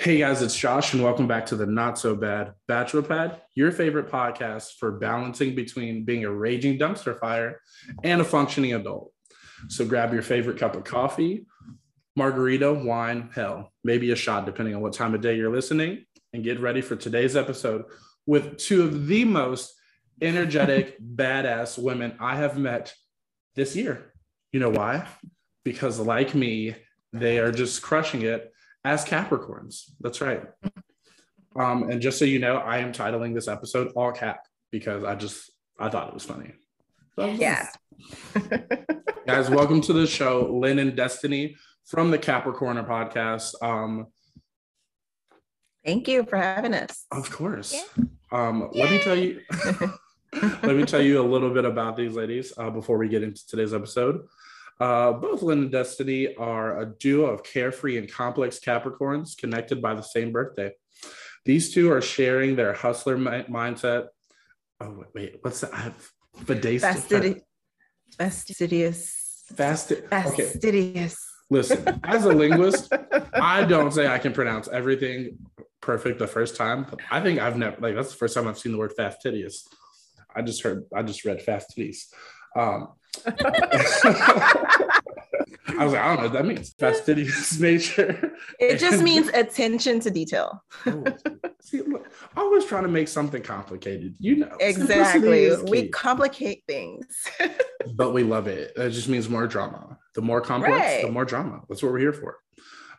Hey guys, it's Josh, and welcome back to the Not So Bad Bachelor Pad, your favorite podcast for balancing between being a raging dumpster fire and a functioning adult. So grab your favorite cup of coffee, margarita, wine, hell, maybe a shot, depending on what time of day you're listening, and get ready for today's episode with two of the most energetic, badass women I have met this year. You know why? Because, like me, they are just crushing it as Capricorns. That's right. Um, and just so you know, I am titling this episode All Cap because I just I thought it was funny. So, Yeah. guys, welcome to the show, Lynn and Destiny from the Capricorner podcast. Um, Thank you for having us. of course. Um, let me tell you. let me tell you a little bit about these ladies uh, before we get into today's episode. Uh, both Lynn and Destiny are a duo of carefree and complex Capricorns connected by the same birthday. These two are sharing their hustler mi- mindset. Oh wait, wait, what's that? I have fastidious. Fastidi- fastidious. Fast. Okay, listen. As a linguist, I don't say I can pronounce everything perfect the first time. But I think I've never like that's the first time I've seen the word fastidious. I just heard I just read fastidious. Um, I was like, I don't know what that means. Fastidious nature. It just means attention to detail. Oh, see, look, always trying to make something complicated. You know, Exactly. We complicate things. but we love it. It just means more drama. The more complex, the more drama. That's what we're here for.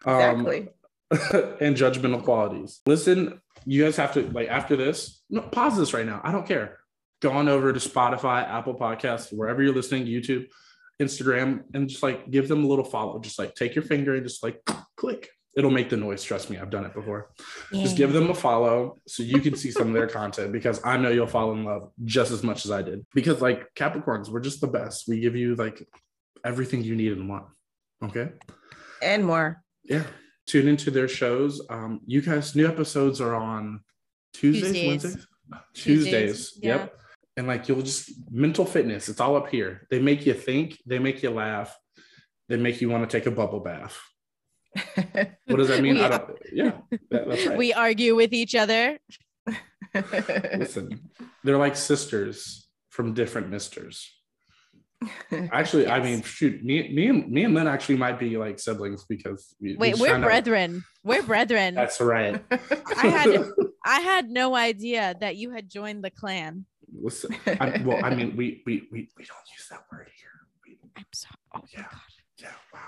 Um, Exactly. and judgmental qualities. Listen, you guys have to like after this. No, pause this right now. I don't care. Go on over to Spotify, Apple Podcasts, wherever you're listening, YouTube, Instagram, and just like give them a little follow. Just like take your finger and just like click. It'll make the noise. Trust me, I've done it before. Just give them a follow so you can see some of their content because I know you'll fall in love just as much as I did. Because like Capricorns, we're just the best. We give you like everything you need and one. Okay. and more. Yeah. Tune into their shows. Um, you guys, new episodes are on Tuesdays, Tuesdays. Wednesdays, Tuesdays. Tuesdays, yeah. Yep. And like you'll just mental fitness. It's all up here. They make you think. They make you laugh. They make you want to take a bubble bath. What does that mean? We I don't. Yeah, that- right. We argue with each other. Listen, they're like sisters from different misters. Actually, I mean, shoot, me, me and me and Lynn actually might be like siblings because we, we Wait, found out- brethren. We're brethren. That's right. I had I had no idea that you had joined the clan. I, well, I mean, we we we we don't use that word here. We, I'm sorry. Oh Yeah. my god. yeah, wow.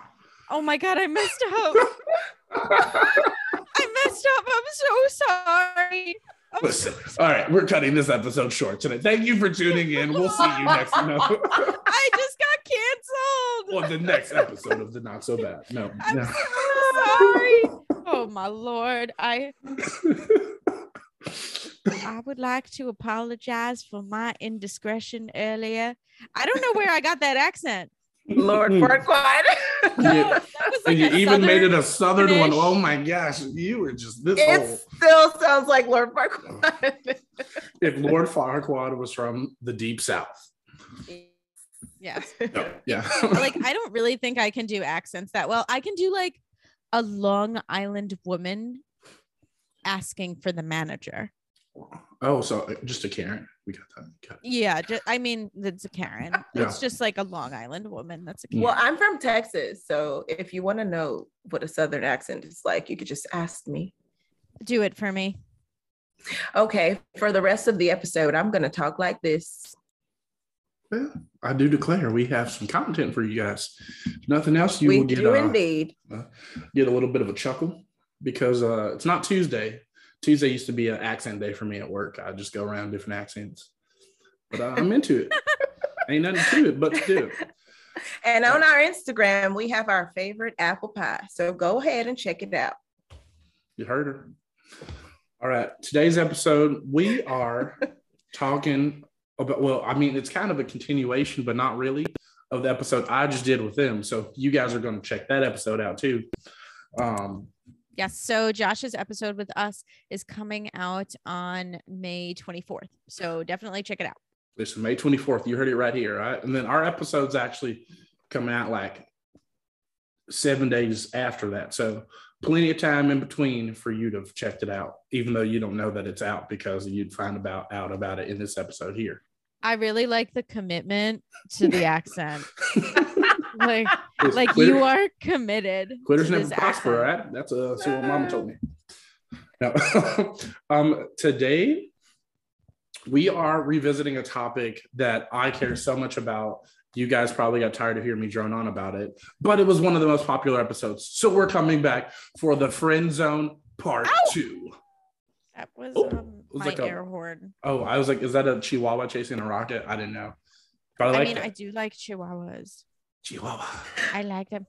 Oh my god, I messed up. I messed up. I'm so sorry. I'm Listen, all right, we're cutting this episode short today. Thank you for tuning in. We'll see you next. No, I just got canceled. on the next episode of the Not So Bad. No, I'm no. so sorry. Oh my lord. I I would like to apologize for my indiscretion earlier. I don't know where I got that accent. Lord hmm. Farquaad. Yeah. That was And you like a even made it a southern southern one. British. Oh my gosh, you were just this it whole. still sounds like Lord Farquaad. If Lord Farquaad was from the deep south, Yes. no, oh, yeah, Like I don't really think I can do accents that well. I can do like a Long Island woman asking for the manager. Oh, so uh, just a Karen. We got that. Got. Yeah, ju- I mean it's a Karen. Yeah. It's just like a Long Island woman. That's a Karen. well, I'm from Texas, so if you want to know what a Southern accent is like, you could just ask me. do it for me. Okay, for the rest of the episode, I'm going to talk like this. Yeah, I do declare we have some content for you guys. If nothing else, you we will get do uh, indeed. get a little bit of a chuckle because uh, it's not Tuesday. Tuesday used to be an accent day for me at work. I just go around different accents, but uh, I'm into it. Ain't nothing to it but to do it. And on our Instagram, we have our favorite apple pie. So go ahead and check it out. You heard her. All right. Today's episode, we are talking about, well, I mean, it's kind of a continuation, but not really, of the episode I just did with them. So you guys are going to check that episode out too. Um, Yes. So Josh's episode with us is coming out on May 24th. So definitely check it out. this is May 24th. You heard it right here, right? And then our episode's actually coming out like seven days after that. So plenty of time in between for you to have checked it out, even though you don't know that it's out because you'd find about out about it in this episode here. I really like the commitment to the accent. like like you are committed. Quitters never prosper, right? That's, a that's what mama told me. No. um, today, we are revisiting a topic that I care so much about. You guys probably got tired of hearing me drone on about it, but it was one of the most popular episodes. So we're coming back for the friend zone part two. That was Oh, um, it was my like a- air horn. Oh, I was like, is that a chihuahua chasing a rocket? I didn't know. But I I mean, that. I do like chihuahuas. Chihuahua. I like them.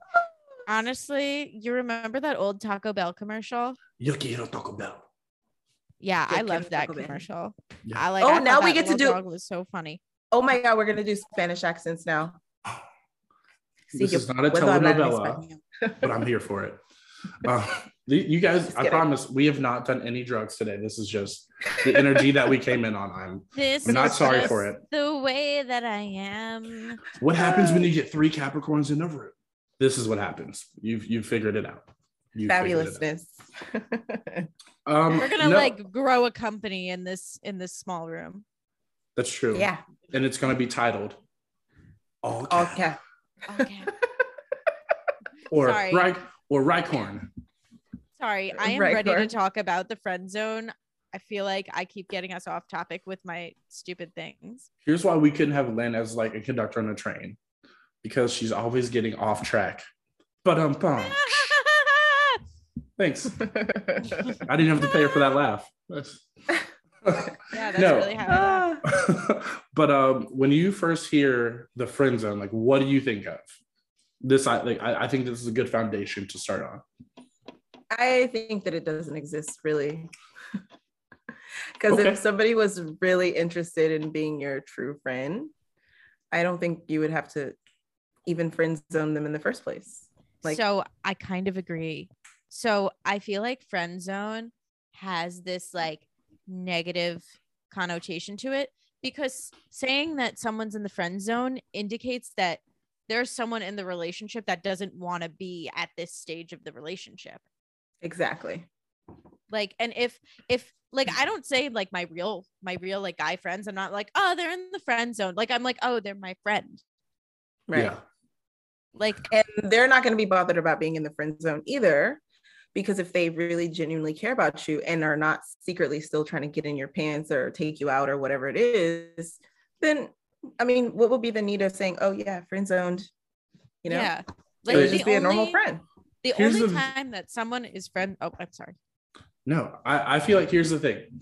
Honestly, you remember that old Taco Bell commercial? Yo quiero Taco Bell. Yeah, Yo I love that Taco commercial. Yeah. I like. Oh, I now we get to little do- dog was so funny. Oh my god, we're gonna do Spanish accents now. This Sí, is not a puedo hablar telenovela. but I'm here for it. Uh, you guys, I kidding. promise, we have not done any drugs today. This is just the energy that we came in on. I'm. This I'm not is sorry for it. The way that I am. What happens when you get three Capricorns in a room? This is what happens. You've you've figured it out. You figured it Fabulousness. out. Um, We're gonna no, like grow a company in this in this small room. That's true. yeah. and it's gonna be titled All All Cap cap. Okay. or Sorry. Reich or Reichhorn. Sorry, I am Right, ready to talk about the friend zone. I feel like I keep getting us off topic with my stupid things. Here's why we couldn't have Lynn as like a conductor on a train because she's always getting off track. But um, thanks. I didn't have to pay her for that laugh. Yeah, that's No. really how. But um, when you first hear the friend zone, like, what do you think of? This, I like. I, I think this is a good foundation to start on. I think that it doesn't exist really. Because Okay. if somebody was really interested in being your true friend, I don't think you would have to even friend zone them in the first place. Like, so I kind of agree. So I feel like friend zone has this like negative connotation to it because saying that someone's in the friend zone indicates that there's someone in the relationship that doesn't want to be at this stage of the relationship. exactly. Like and if if like I don't say like my real my real like guy friends I'm not like oh they're in the friend zone. Like I'm like oh they're my friend. Right. Yeah. Like And they're not going to be bothered about being in the friend zone either. Because if they really genuinely care about you and are not secretly still trying to get in your pants or take you out or whatever it is, then I mean, what would be the need of saying, "Oh yeah, friend zoned"? You know, yeah. like Like just the be a normal friend. The Here's only the- time that someone is friend oh I'm sorry. No, I, I feel like here's the thing.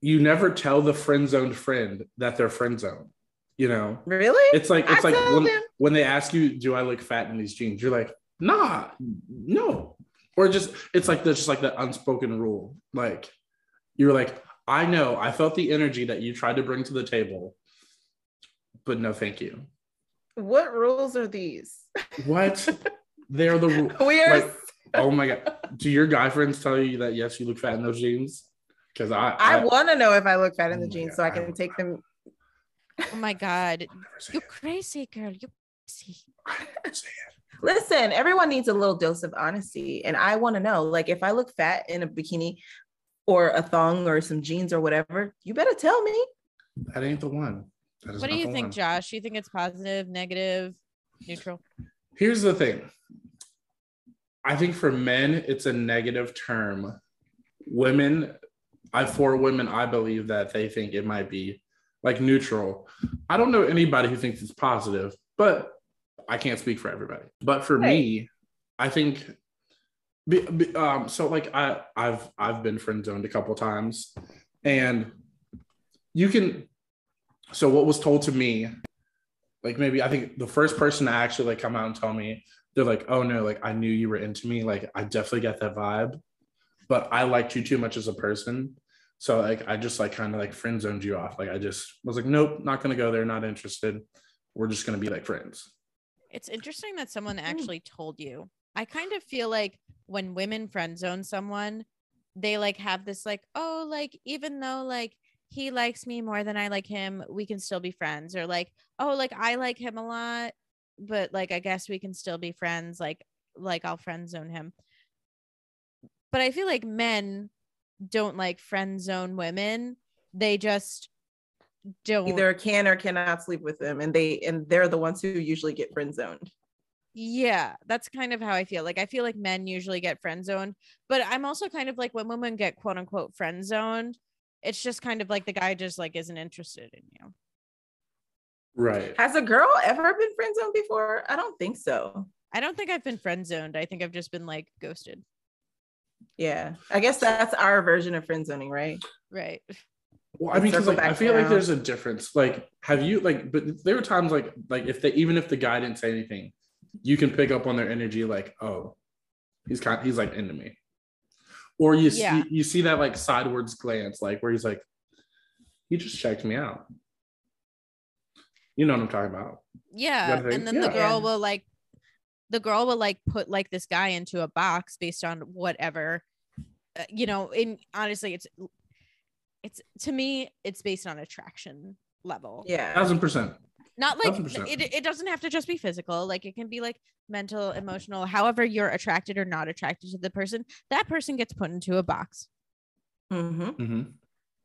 You never tell the friend zoned friend that they're friend zoned. You know, Really? it's like it's I like when, them. when they ask you, "Do I look fat in these jeans?" You're like, "Nah, no," or just it's like the just like the unspoken rule. Like you're like, "I know, I felt the energy that you tried to bring to the table, but no, thank you." what rules are these? What? They're the rules. We are. Like, oh my god! Do your guy friends tell you that yes, you look fat in those jeans? Because I, I, want to know if I look fat in Oh the my jeans God, so I I can would- take them. Oh my god. I'll never say You it. crazy girl. You crazy. I'll never say it. Listen, everyone needs a little dose of honesty, and I want to know, like, if I look fat in a bikini or a thong or some jeans or whatever, you better tell me. That ain't the one. What do you think, one. Josh? You think it's positive, negative, neutral? Here's the thing. I think for men, it's a negative term. Women, I for women, I believe that they think it might be like neutral. I don't know anybody who thinks it's positive, but I can't speak for everybody. But for me, I think be, be- um so like I I've I've been friend zoned a couple times and you can so what was told to me like maybe I think the first person to actually like come out and tell me they're like oh no like I knew you were into me. Like I definitely get that vibe but I liked you too much as a person. So like I just like kind of like friend zoned you off. Like I just was like nope not gonna go there not interested. We're just gonna be like friends. It's interesting that someone hmm. actually told you. I kind of feel like when women friend zone someone, they like have this like, oh, like even though like he likes me more than I like him, we can still be friends. Or like, oh, like I like him a lot. but like I guess we can still be friends. Like like I'll friend zone him. But I feel like men don't like friend zone women. They just don't Either can or cannot sleep with them, and they and they're the ones who usually get friend zoned. Yeah, that's kind of how I feel. Like I feel like men usually get friend zoned, but I'm also kind of like when women get quote unquote friend zoned, it's just kind of like the guy just like isn't interested in you. Right. Has a girl ever been friend zoned before? I don't think so. I don't think I've been friend zoned. I think I've just been like ghosted. Yeah, I guess that's our version of friend zoning, right? Right. Well, I mean, because like I back feel like there's a difference. Like, have you like? But there were times like like if they even if the guy didn't say anything, you can pick up on their energy. Like, oh, he's kind. He's like into me. Or you Yeah. see you see that like sidewards glance, like where he's like, he just checked me out. You know what I'm talking about? Yeah. think- And then the girl Yeah. will like the girl will like put like this guy into a box based on whatever uh, you know, in honestly it's it's to me it's based on attraction level. Yeah. Thousand percent. Not like Thousand percent. it, it doesn't have to just be physical. Like it can be like mental, emotional, however you're attracted or not attracted to the person. That person gets put into a box. hmm hmm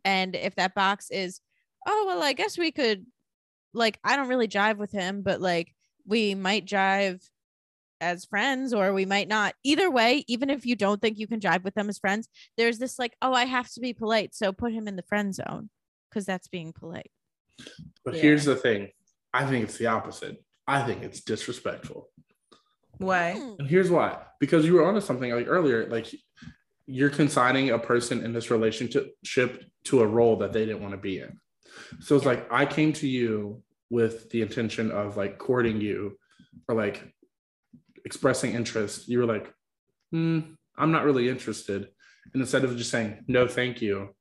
And if that box is, oh well, I guess we could like I don't really jive with him, but like we might jive as friends or we might not. Either way, even if you don't think you can jive with them as friends, there's this like, oh, I have to be polite, so put him in the friend zone because that's being polite. But Yeah. here's the thing. I think it's the opposite. I think it's disrespectful. Why? Hmm. And here's why. Because you were onto something like earlier, like you're consigning a person in this relationship to a role that they didn't want to be in. So it's like I came to you with the intention of like courting you or like expressing interest. You were like, hmm, I'm not really interested. And instead of just saying no, thank you,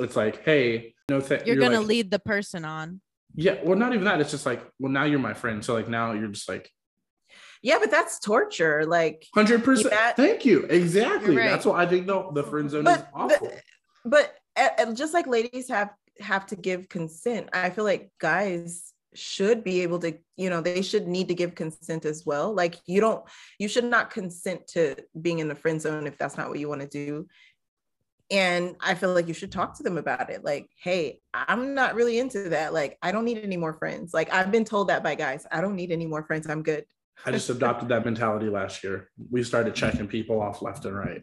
it's like, hey, no, thank You're, gonna like, lead the person on. Yeah, well, not even that. It's just like, well, now you're my friend. So like now you're just like Yeah, but that's torture. Like, hundred percent. That- Thank you. Exactly. Right. That's why I think the the friend zone is but awful. the- but uh, just like ladies have have to give consent, I feel like guys should be able to, you know, they should need to give consent as well. Like, you don't, you should not consent to being in the friend zone if that's not what you want to do. And I feel like you should talk to them about it. Like, hey, I'm not really into that. Like, I don't need any more friends. like, I've been told that by guys. I don't need any more friends. I'm good. I just adopted that mentality last year. We started checking people off left and right.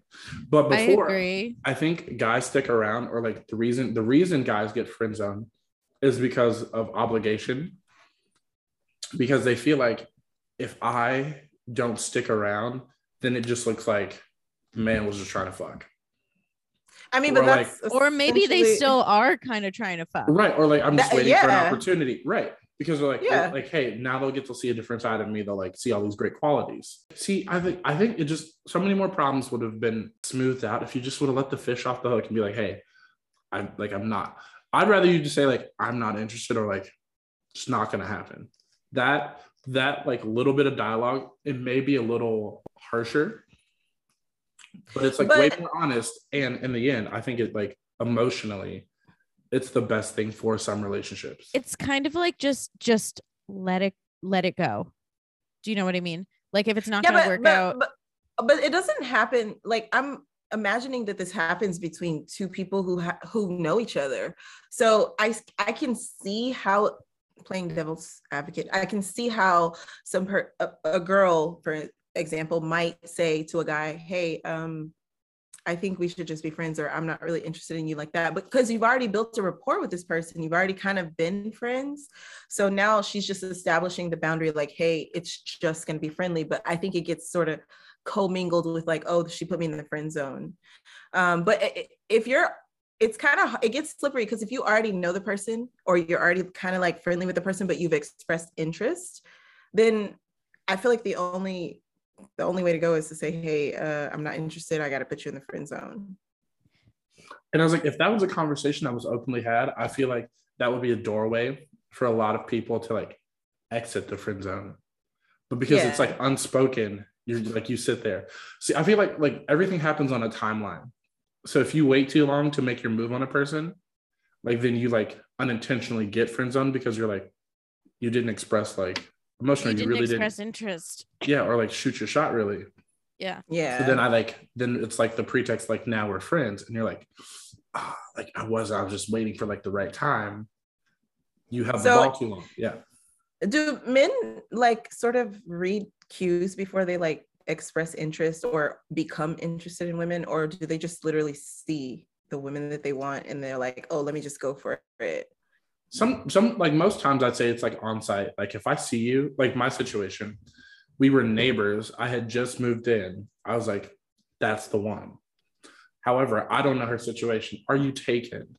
But before, I, agree. think guys stick around, or like the reason the reason guys get friend zone is because of obligation. Because they feel like if I don't stick around, then it just looks like man was just trying to fuck. I mean, Or but like- that's Or maybe they still are kind of trying to fuck. Right. Or like I'm just That- waiting for an opportunity. Right. Because they're like, Yeah. like, hey, now they'll get to see a different side of me. They'll like see all these great qualities. See, I think I think it just so many more problems would have been smoothed out if you just would have let the fish off the hook and be like, hey, I'm like, I'm not. I'd rather you just say, like, I'm not interested or like it's not gonna happen. That that like little bit of dialogue, it may be a little harsher, but it's like way more honest. And in the end, I think it like emotionally, it's the best thing for some relationships. It's kind of like just just let it let it go. Do you know what I mean? Like if it's not yeah, gonna but, work but, out. But, but it doesn't happen. Like I'm imagining that this happens between two people who ha- who know each other. So I I can see how playing devil's advocate. I can see how some per, a, a girl, for example, might say to a guy, "Hey, um." I think we should just be friends, or I'm not really interested in you like that. But because you've already built a rapport with this person, you've already kind of been friends. So now she's just establishing the boundary like, hey, it's just going to be friendly. But I think it gets sort of commingled with like, oh, she put me in the friend zone. Um, but if you're, it's kind of, it gets slippery because if you already know the person or you're already kind of like friendly with the person, but you've expressed interest, then I feel like the only, the only way to go is to say, hey, uh, I'm not interested. I got to put you in the friend zone. And I was like, if that was a conversation that was openly had, I feel like that would be a doorway for a lot of people to like exit the friend zone. But because it's like unspoken, you're like you sit there. See, I feel like like everything happens on a timeline. So if you wait too long to make your move on a person, like then you like unintentionally get friend zone because you're like you didn't express like emotional. You You, didn't really express didn't. interest. Yeah, or like shoot your shot really. Yeah. Yeah. So then I like then it's like the pretext like now we're friends and you're like ah, like I was I was just waiting for like the right time. You have the So- ball too long. Yeah. do men like sort of read cues before they like express interest or become interested in women or do they just literally see the women that they want and they're like oh let me just go for it Some some like most times I'd say it's like on site. Like if I see you, like my situation, we were neighbors. I had just moved in. I was like, that's the one. However, I don't know her situation. Are you taken?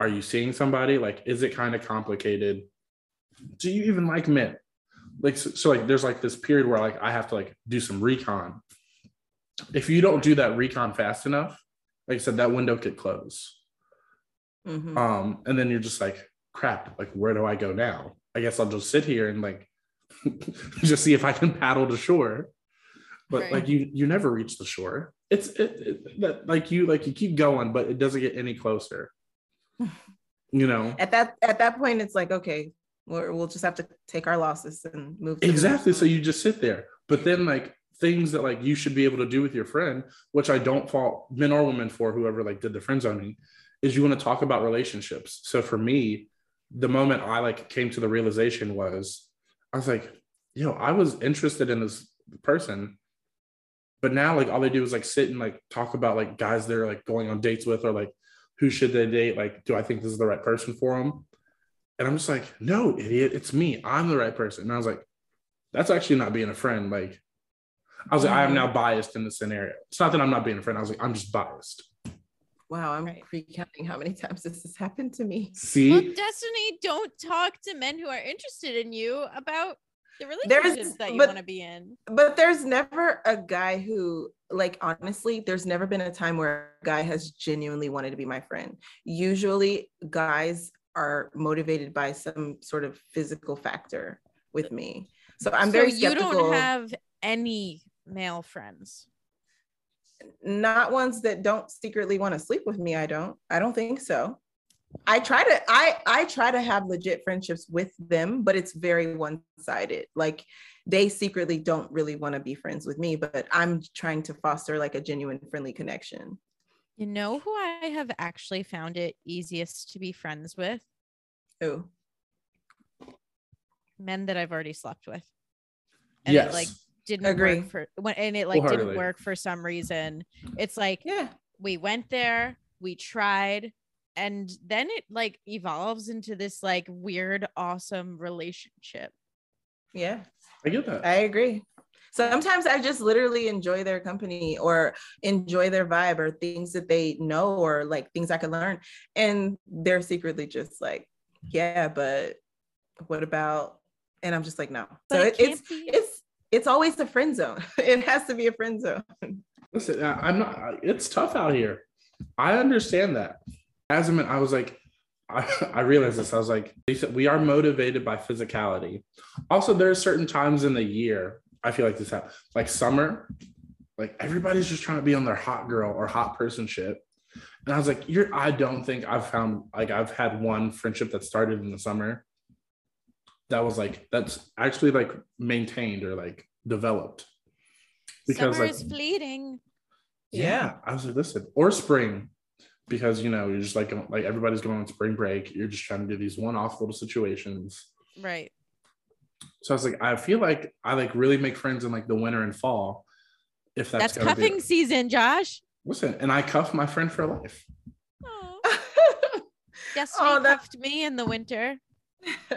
Are you seeing somebody? Like, is it kind of complicated? Do you even like men? Like, so, so like there's like this period where like I have to like do some recon. If you don't do that recon fast enough, like I said, that window could close. Mhm. Um, and then you're just like, crap, like where do I go now? I guess I'll just sit here and like just see if I can paddle to shore. But Right. like you you never reach the shore. It's it, it that like you like you keep going, but it doesn't get any closer. You know? at that at that point it's like okay we're, we'll just have to take our losses and move Exactly. So you just sit there. But then like things that like you should be able to do with your friend, which I don't fault men or women for whoever like did the friend zoning, is you want to talk about relationships. So for me, the moment I like came to the realization was I was like, yo, I was interested in this person. But now like all they do is like sit and like talk about like guys they're like going on dates with or like who should they date? Like, do I think this is the right person for them? And I'm just like, no, idiot, it's me. I'm the right person. And I was like, that's actually not being a friend. Like, I was like, I am Mhm. now biased in this scenario. It's not that I'm not being a friend. I was like, I'm just biased. Wow i'm Right. recounting how many times this has happened to me See, Well, Destiny, don't talk to men who are interested in you about the There's- relationships that you want to be in. but there's never a guy who like honestly there's never been a time where a guy has genuinely wanted to be my friend usually guys are motivated by some sort of physical factor with me so i'm very so you skeptical don't have any male friends. Not ones that don't secretly want to sleep with me i don't i don't think so i try to i i try to have legit friendships with them but it's very one-sided like they secretly don't really want to be friends with me but i'm trying to foster like a genuine friendly connection You know who I have actually found it easiest to be friends with? Who? Men that I've already slept with. And yes, it like didn't Agree. work for when and it like didn't work for some reason. It's like yeah we went there, we tried, and then it like evolves into this like weird, awesome relationship. yeah I get that. i agree sometimes i just literally enjoy their company or enjoy their vibe or things that they know or like things i can learn and they're secretly just like yeah but what about and i'm just like no But so it it, can't it's be- it's it's always the friend zone it has to be a friend zone Listen, I- I'm not. It's tough out here. I understand that. As a man, I was like, I, I realized this. I was like, we are motivated by physicality. Also, there are certain times in the year I feel like this happens, like summer. Like everybody's just trying to be on their hot girl or hot person shit. And I was like, you're. I don't think I've found like I've had one friendship that started in the summer. That was like that's actually like maintained or like developed. Summer like, is fleeting. yeah. I was like, listen, or spring, because you know, you're just like like everybody's going on spring break. You're just trying to do these one-off little situations. Right. So I was like, I feel like I like really make friends in like the winter and fall. If that's, That's, gonna be- cuffing season, Josh. Listen, and I cuff my friend for life. Oh, Destiny Oh, that- cuffed me in the winter.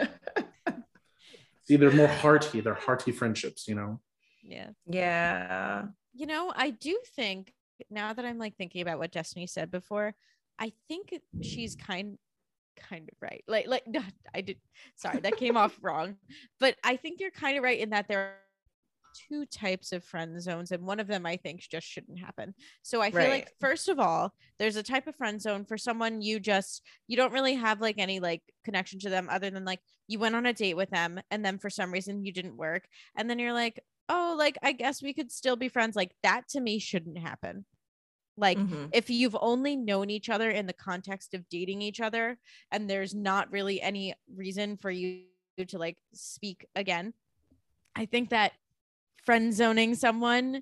See, they're more hearty. They're hearty friendships, you know. Yeah. yeah You know, I do think now that I'm like thinking about what Destiny said before, I think she's kind kind of right. Like like no, I did sorry, that came off wrong. But I think you're kind of right in that there are two types of friend zones and one of them I think just shouldn't happen. So I feel Right. like first of all, there's a type of friend zone for someone you just you don't really have like any like connection to them other than like you went on a date with them and then for some reason you didn't work and then you're like oh, like I guess we could still be friends. Like that to me shouldn't happen. Like Mhm. if you've only known each other in the context of dating each other and there's not really any reason for you to like speak again, I think that friend zoning someone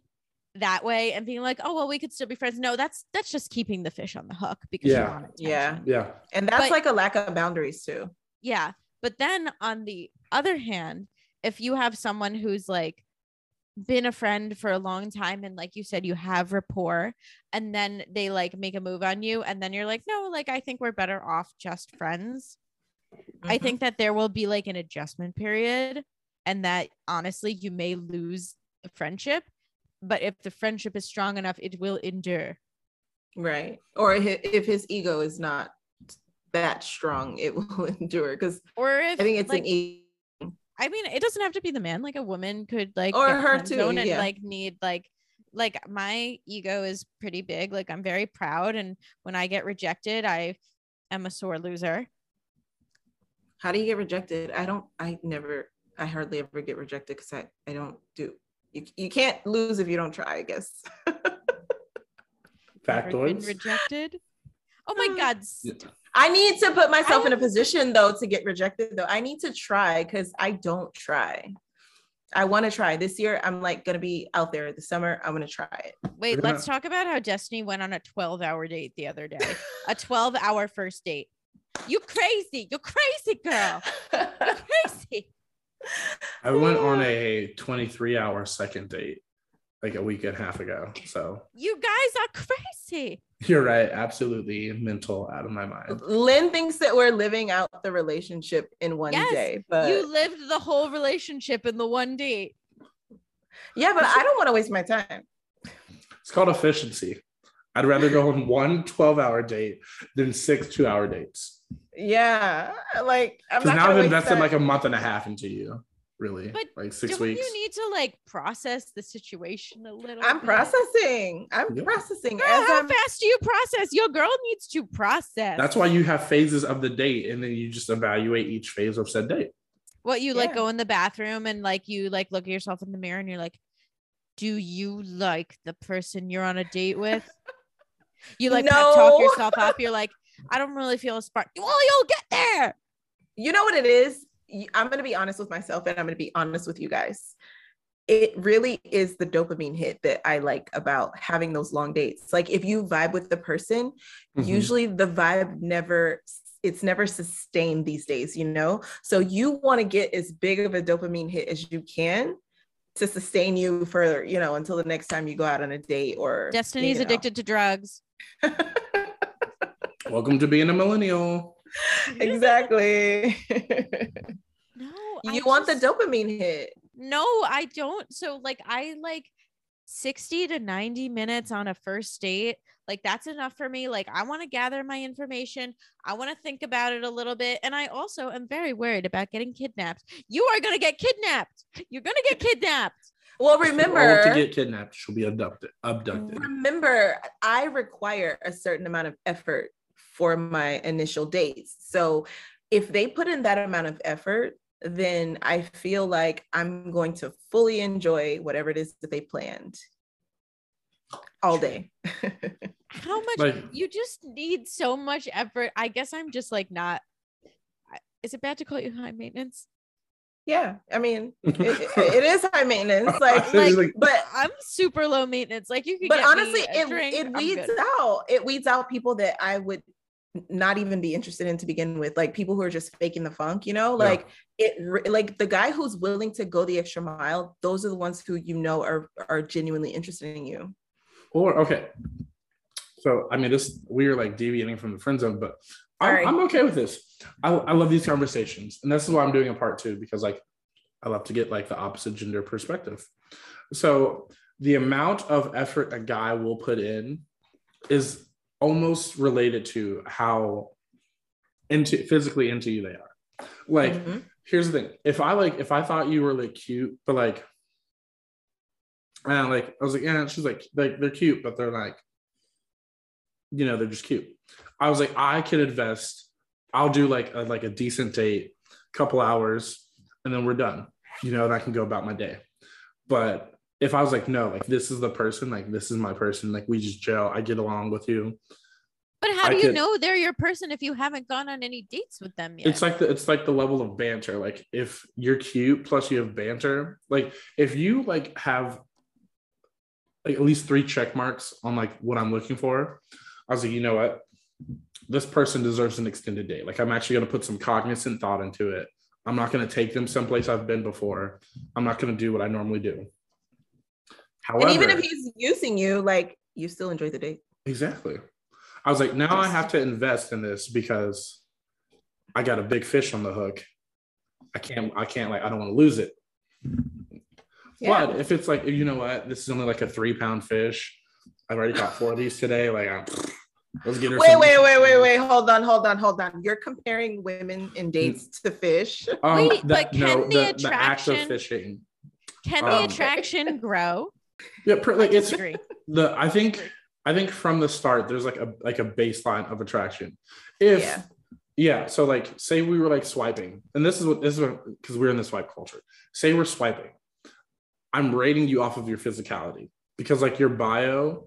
that way and being like, oh well, we could still be friends. No, that's that's just keeping the fish on the hook because Yeah. you want. Yeah. Yeah. And that's But- like a lack of boundaries too. Yeah. But then on the other hand, if you have someone who's like been a friend for a long time and like you said you have rapport and then they like make a move on you and then you're like no like I think we're better off just friends. I Mhm. think that there will be like an adjustment period and that honestly you may lose the friendship but if the friendship is strong enough it will endure. right. Or if his ego is not that strong, it will endure. Because Or if I think it's like, an e- I mean, it doesn't have to be the man. Like a woman could like Or her too, and yeah. like need like like my ego is pretty big. Like I'm very proud, and when I get rejected, I am a sore loser. how do you get rejected? I don't. I never. I hardly ever get rejected because I. I don't do. You, you can't lose if you don't try. I guess. Never been Factoids. rejected. Oh my Uh, god! I need to put myself in a position though to get rejected though. I need to try because I don't try. I want to try this year. I'm like gonna be out there this summer. I'm gonna try it. Wait, We're let's talk about how Destiny went on a 12 hour date the other day. a 12 hour first date. You crazy! You crazy girl! You crazy! I went on a 23 hour second date like a week and a half ago. So You guys are crazy. you're right. Absolutely mental out of my mind. Lynn thinks that we're living out the relationship in one Yes, day, but you lived the whole relationship in the one date. yeah, but I don't want to waste my time. It's called efficiency. I'd rather go on one 12 hour date than six two hour dates. Yeah, like I'm Because not now I've invested time. like a month and a half into you, really. But like 6 Don't weeks. you need to like process the situation a little? I'm bit? processing. I'm Yeah. processing Girl, as how I'm. fast do you process? Your girl needs to process. That's why you have phases of the date and then you just evaluate each phase of said date. what you like go in the bathroom and like you like look at yourself in the mirror and you're like, do you like the person you're on a date with? You like pep talk yourself up. You're like, I don't really feel a spark. Well, you'll get there. You know what it is? I'm gonna be honest with myself, and I'm gonna be honest with you guys. It really is the dopamine hit that I like about having those long dates. Like if you vibe with the person, Mhm. usually the vibe never it's never sustained these days you know so you want to get as big of a dopamine hit as you can to sustain you for you know until the next time you go out on a date or Destiny's you know. addicted to drugs. Welcome to being a millennial. exactly No, you I want just- the dopamine hit No, I don't. So like I like 60 to 90 minutes on a first date. Like that's enough for me. Like I want to gather my information. I want to think about it a little bit. And I also am very worried about getting kidnapped. You are going to get kidnapped. You're going to get kidnapped. well remember to get kidnapped, she'll be abducted. Abducted. remember i require a certain amount of effort for my initial dates so if they put in that amount of effort then i feel like i'm going to fully enjoy whatever it is that they planned all day How much Like you just need so much effort. I guess I'm just like not is it bad to call you high maintenance? yeah i mean it, it- it is high maintenance like, Like- like but I'm super low maintenance. Like you could but get me honestly a it, drink, it weeds out it weeds out people that i would not even be interested in to begin with like people who are just faking the funk you know Yeah. like it like the guy who's willing to go the extra mile those are the ones who you know are are genuinely interested in you or okay. So I mean this we are like deviating from the friend zone, but I'm, I'm okay with this. I, I love these conversations. And this is why I'm doing a part two, because like I love to get like the opposite gender perspective. So the amount of effort a guy will put in is almost related to how into physically into you they are. Like, Mhm. here's the thing: if I like, if I thought you were like cute, but like, and like I was like, yeah, she's like, like they're cute, but they're like, you know, they're just cute. I was like, I could invest. I'll do like a, like a decent date, couple hours, and then we're done. You know, and I can go about my day. But if I was like, no, like this is the person, like this is my person, like we just gel, I get along with you. But how I do you could- know they're your person if you haven't gone on any dates with them yet? It's like the it's like the level of banter. Like if you're cute plus you have banter, like if you like have like at least three check marks on like what I'm looking for, I was like, you know what? This person deserves an extended date. Like I'm actually gonna put some cognizant thought into it. I'm not gonna take them someplace I've been before. I'm not gonna do what I normally do. However, and even if he's using you, like you still enjoy the date. Exactly. I was like, now I have to invest in this because I got a big fish on the hook. I can't, I can't like, I don't want to lose it. Yeah. But if it's like, you know what, this is only like a three pound fish. I've already caught four of these today. Like, I'm, let's get her. Wait, wait, wait, wait, wait. Hold on, hold on, hold on. You're comparing women in dates to fish. Um, Wait, that- but can the the act of fishing. Can the um, attraction grow? Yeah, like it's the. I think, I think from the start, there's like a like a baseline of attraction. If Yeah. Yeah. So like say we were like swiping, and this is what this is because we're in the swipe culture. Say we're swiping. I'm rating you off of your physicality because like your bio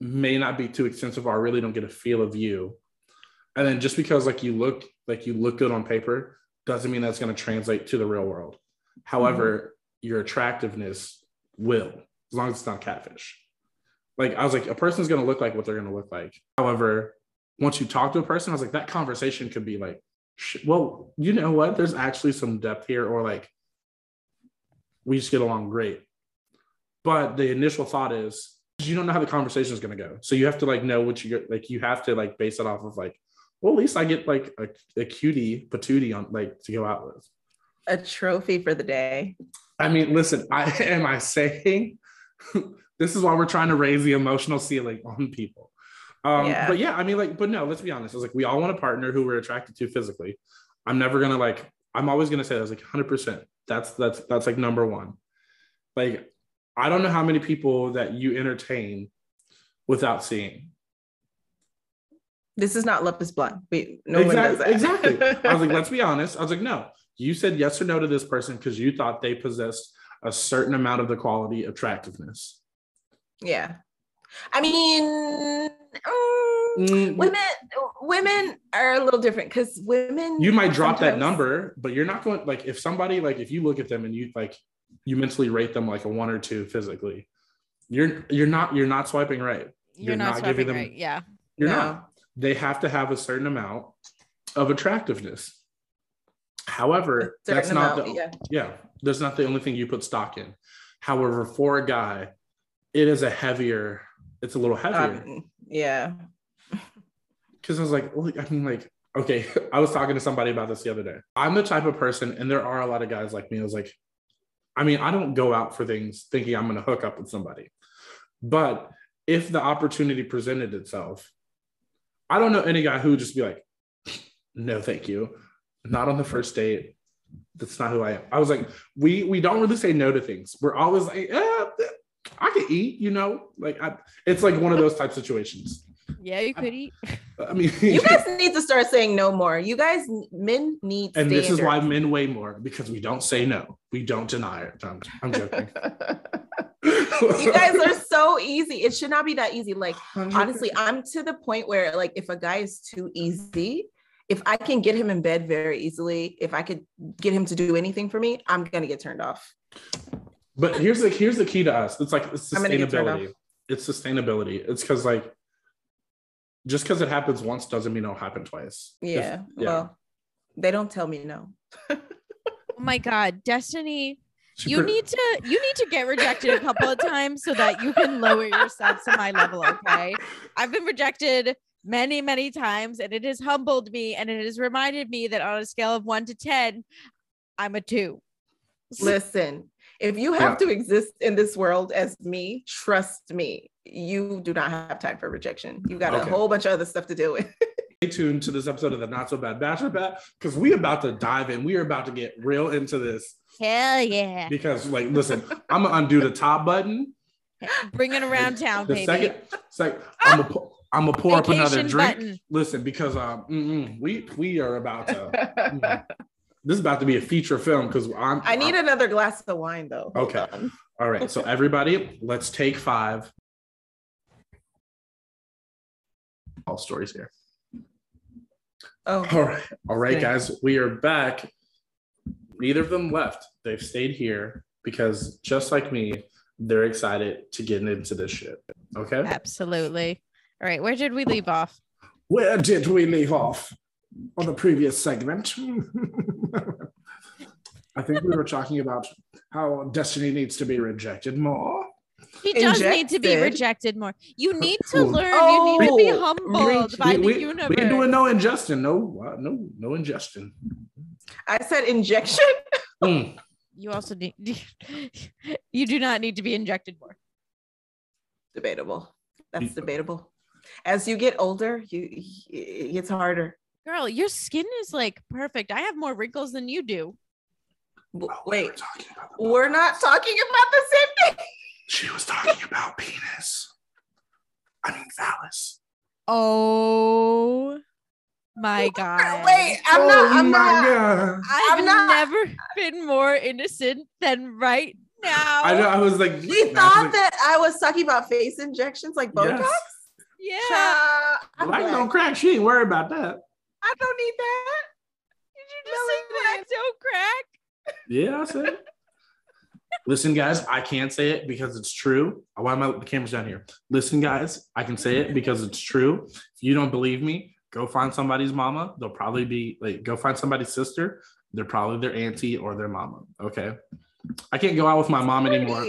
may not be too extensive or I really don't get a feel of you. And then just because like you look like you look good on paper doesn't mean that's going to translate to the real world. However, your attractiveness will, as long as it's not catfish. Like I was like, a person's going to look like what they're going to look like. However, once you talk to a person, I was like, that conversation could be like, well, you know what? There's actually some depth here, or like, we just get along great. But the initial thought is, you don't know how the conversation is going to go. So you have to like know what you get. Like, you have to like base it off of like, well, at least I get like a, a cutie patootie on like to go out with. A trophy for the day. I mean, listen, I am I saying this is why we're trying to raise the emotional ceiling on people. Um, Yeah. but yeah, I mean, like, but no, let's be honest. It's like we all want a partner who we're attracted to physically. I'm never gonna like, I'm always gonna say that's like 100 percent That's that's that's like number one. Like, I don't know how many people that you entertain without seeing. This is not love is blind. We no one does exactly. exactly. I was like, let's be honest. I was like, no, you said yes or no to this person because you thought they possessed a certain amount of the quality attractiveness. yeah. I mean, mm, women women are a little different because women you might drop that number, but you're not going like if somebody like if you look at them and you like you mentally rate them like a one or two physically, you're you're not you're not swiping right. You're, You're not, not giving them- right. Yeah. You're No. not. They have to have a certain amount of attractiveness. However, that's not amount, the yeah. yeah, that's not the only thing you put stock in. However, for a guy, it is a heavier, it's a little heavier. Um, yeah. Because I was like, well, I mean, like, okay, I was talking to somebody about this the other day. I'm the type of person, and there are a lot of guys like me. I was like, I mean, I don't go out for things thinking I'm going to hook up with somebody. But if the opportunity presented itself, I don't know any guy who would just be like, no, thank you. Not on the first date. That's not who I am. I was like, we we don't really say no to things. We're always like, eh, I could eat, you know, like I, it's like one of those type situations. Yeah, you could eat. I mean, You guys need to start saying no more. You guys men need to. and this is why standards. men weigh more because we don't say no. We don't deny it. I'm, I'm joking. you guys are so easy. It should not be that easy. Like honestly, I'm to the point where like if a guy is too easy, if I can get him in bed very easily, if I could get him to do anything for me, I'm gonna get turned off. But here's the here's the key to us. It's like it's I'm gonna get turned sustainability. It's sustainability. It's because like just because it happens once doesn't mean it'll happen twice. If- Yeah. yeah. Well, they don't tell me no. Oh my god, Destiny, She you per- need to you need to get rejected a couple of times so that you can lower yourself to my level, okay? I've been rejected many, many times and it has humbled me and it has reminded me that on a scale of 1 to 10, I'm a 2. Listen, if you have to exist in this world as me, trust me, you do not have time for rejection. You got Okay. a whole bunch of other stuff to deal with. Stay tuned to this episode of the Not So Bad Bachelor Bat because we're about to dive in. We are about to get real into this Hell yeah. because, like, listen, I'm gonna undo the top button. Bring it around town, The baby. second, it's like I'm gonna pu- I'm gonna pour up another drink. button. Listen, because um, we we are about to. this is about to be a feature film because I'm. I need I'm- another glass of wine though. Okay. All right, so everybody, let's take five. all stories here. Oh, All right, all right, guys, we are back. Neither of them left. They've stayed here because just like me, they're excited to get into this shit. Okay. Absolutely. All right, where did we leave off? Where did we leave off on the previous segment? I think we were talking about how Destiny needs to be rejected more. He does need to be rejected more. You need to Ooh. learn. you need to be Oh, humbled reach- by we, the universe. we ain't doing no ingestion. No, uh, no, no ingestion. I said injection. Mm. you also need. you do not need to be injected more. Debatable. That's debatable. As you get older, you it gets harder. Girl, your skin is like perfect. I have more wrinkles than you do. W- Oh, we were Wait, talking about the we're not talking about the same thing. She was talking about penis. I mean phallus. Oh my god. Wait, I'm oh not. I'm not. god. I've I'm not- never been more innocent than right now. I know. I was like, We thought like, that I was talking about face injections like Botox. Yes. Yeah. Child, I'm Like glad. don't crack. She ain't worried about that. I don't need that. Did you just say that? Don't crack. Yeah, I said. it. Listen, guys, I can't say it because it's true. Why am I the camera's down here? Listen, guys, I can say it because it's true. If you don't believe me, go find somebody's mama. They'll probably be like, go find somebody's sister. They're probably their auntie or their mama. Okay. I can't go out with my mom anymore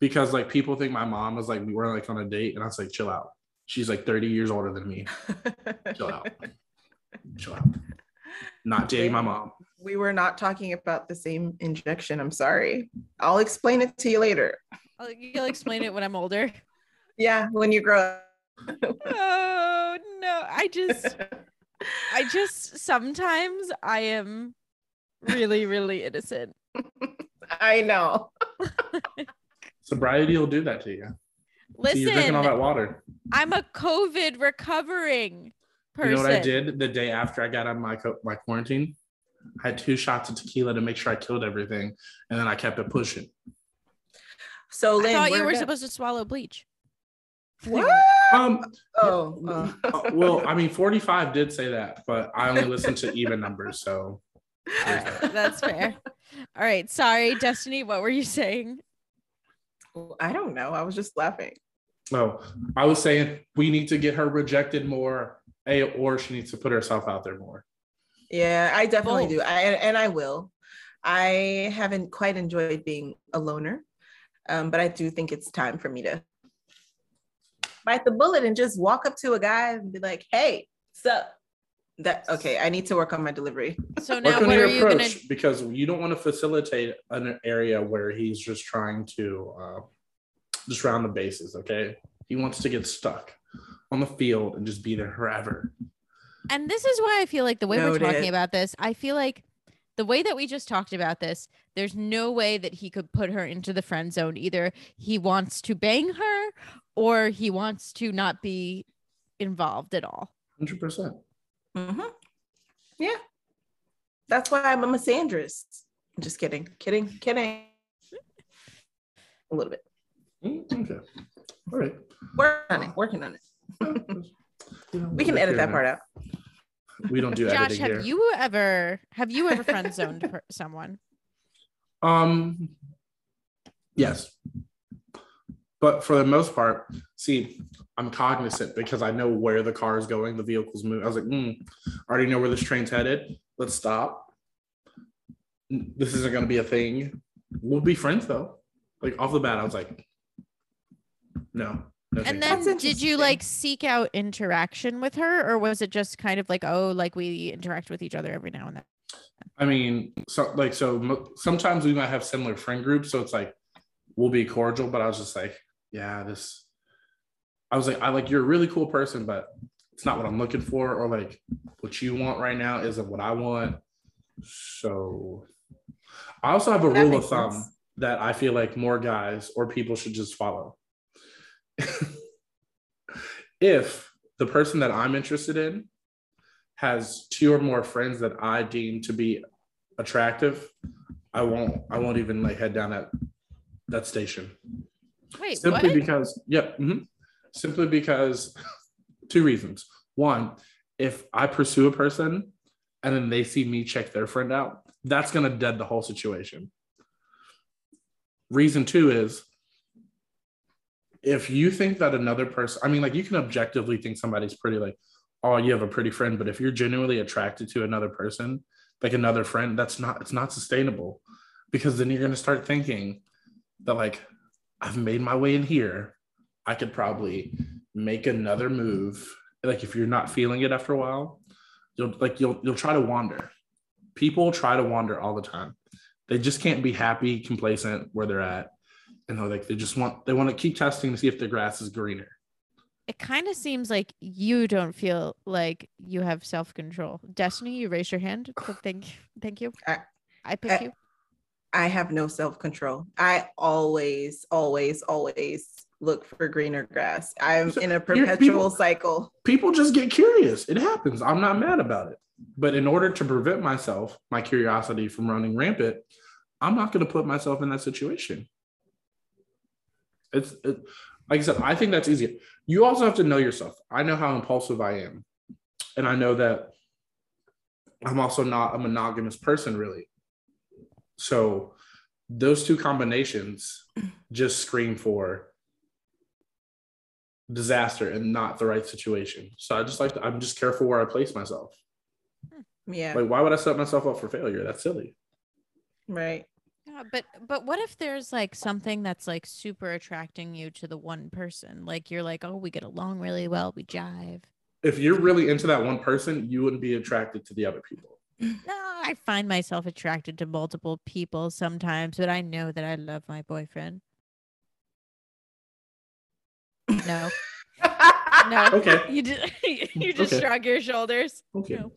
because like people think my mom was like we were like on a date and I was like, chill out. She's like 30 years older than me. Chill out. Chill out. Not dating my mom. We were not talking about the same injection. I'm sorry. I'll explain it to you later. I'll, you'll explain it when I'm older. Yeah, when you grow up. Oh no. I just I just sometimes I am really, really innocent. I know. Sobriety will do that to you. See, you're drinking all that water. I'm a COVID recovering person. You know what I did the day after I got on my co- my quarantine? I had two shots of tequila to make sure I killed everything, and then I kept it pushing. So I thought you we're were go- supposed to swallow bleach. What? Um, Oh, oh. uh, well, I mean, 45 did say that, but I only listened to even numbers, so All right, that's fair. All right, sorry, Destiny. What were you saying? I don't know. I was just laughing. Oh, I was saying we need to get her rejected more, a or she needs to put herself out there more. Yeah, I definitely Both. do. I and I will. I haven't quite enjoyed being a loner, um, but I do think it's time for me to bite the bullet and just walk up to a guy and be like, "Hey, sup?" That okay? I need to work on my delivery. So Work now, on what your are you gonna? because you don't want to facilitate an area where he's just trying to uh, just round the bases. Okay, he wants to get stuck on the field and just be there forever. And this is why I feel like the way we're talking about this, I feel like the way that we just talked about this, there's no way that he could put her into the friend zone. Either he wants to bang her or he wants to not be involved at all. Hundred percent. Mhm. Yeah, that's why I'm a misandrist. Just kidding, kidding, kidding. A little bit. Mm, Okay. All right. Working on it. Working on it. We can edit that part out. We don't do Josh, have here. you ever have you ever friend zoned someone? Um, yes, but for the most part, see, I'm cognizant because I know where the car is going, the vehicle's moving. I was like, hmm, I already know where this train's headed. Let's stop. This isn't going to be a thing. We'll be friends though. Like off the bat, I was like, no. no And then That's did you like seek out interaction with her or was it just kind of like oh like we interact with each other every now and then? I mean, so like, so mo- sometimes we might have similar friend groups. So it's like, we'll be cordial, but I was just like, yeah, this, I was like, I like, you're a really cool person, but it's not what I'm looking for. Or like, what you want right now isn't what I want. So I also have a That rule of thumb sense. that I feel like more guys or people should just follow. if the person that I'm interested in has two or more friends that I deem to be attractive, I won't I won't even like head down that that station. Wait, Simply what? because yep, mhm. simply because two reasons. one, if I pursue a person and then they see me check their friend out, that's gonna dead the whole situation. Reason two is if you think that another person, I mean, like you can objectively think somebody's pretty, like, oh, you have a pretty friend, but if you're genuinely attracted to another person, like another friend, that's not, it's not sustainable because then you're going to start thinking that, like, I've made my way in here. I could probably make another move. Like, if you're not feeling it after a while, you'll like, you'll, you'll try to wander. People try to wander all the time. They just can't be happy, complacent where they're at and they're like they just want they want to keep testing to see if the grass is greener It kind of seems like you don't feel like you have self control. Destiny, you raise your hand. So thank, thank you. I- I pick I- you. I have no self control. I always, always, always look for greener grass. I'm So in a perpetual people- cycle. people just get curious it happens i'm not mad about it but in order to prevent myself my curiosity from running rampant i'm not going to put myself in that situation it's it, like i said i think that's easier you also have to know yourself. I know how impulsive i am. And i know that i'm also not a monogamous person really. So those two combinations just scream for disaster and not the right situation. So i just like to, i'm just careful where i place myself. Yeah. like why would i set myself up for failure? That's silly. Right. Yeah, but but what if there's like something that's like super attracting you to the one person? Like you're like, oh, we get along really well, we jive. if you're really into that one person you wouldn't be attracted to the other people No, I find myself attracted to multiple people sometimes, but I know that I love my boyfriend. No, no. okay You just you just Okay. shrug your shoulders. okay No.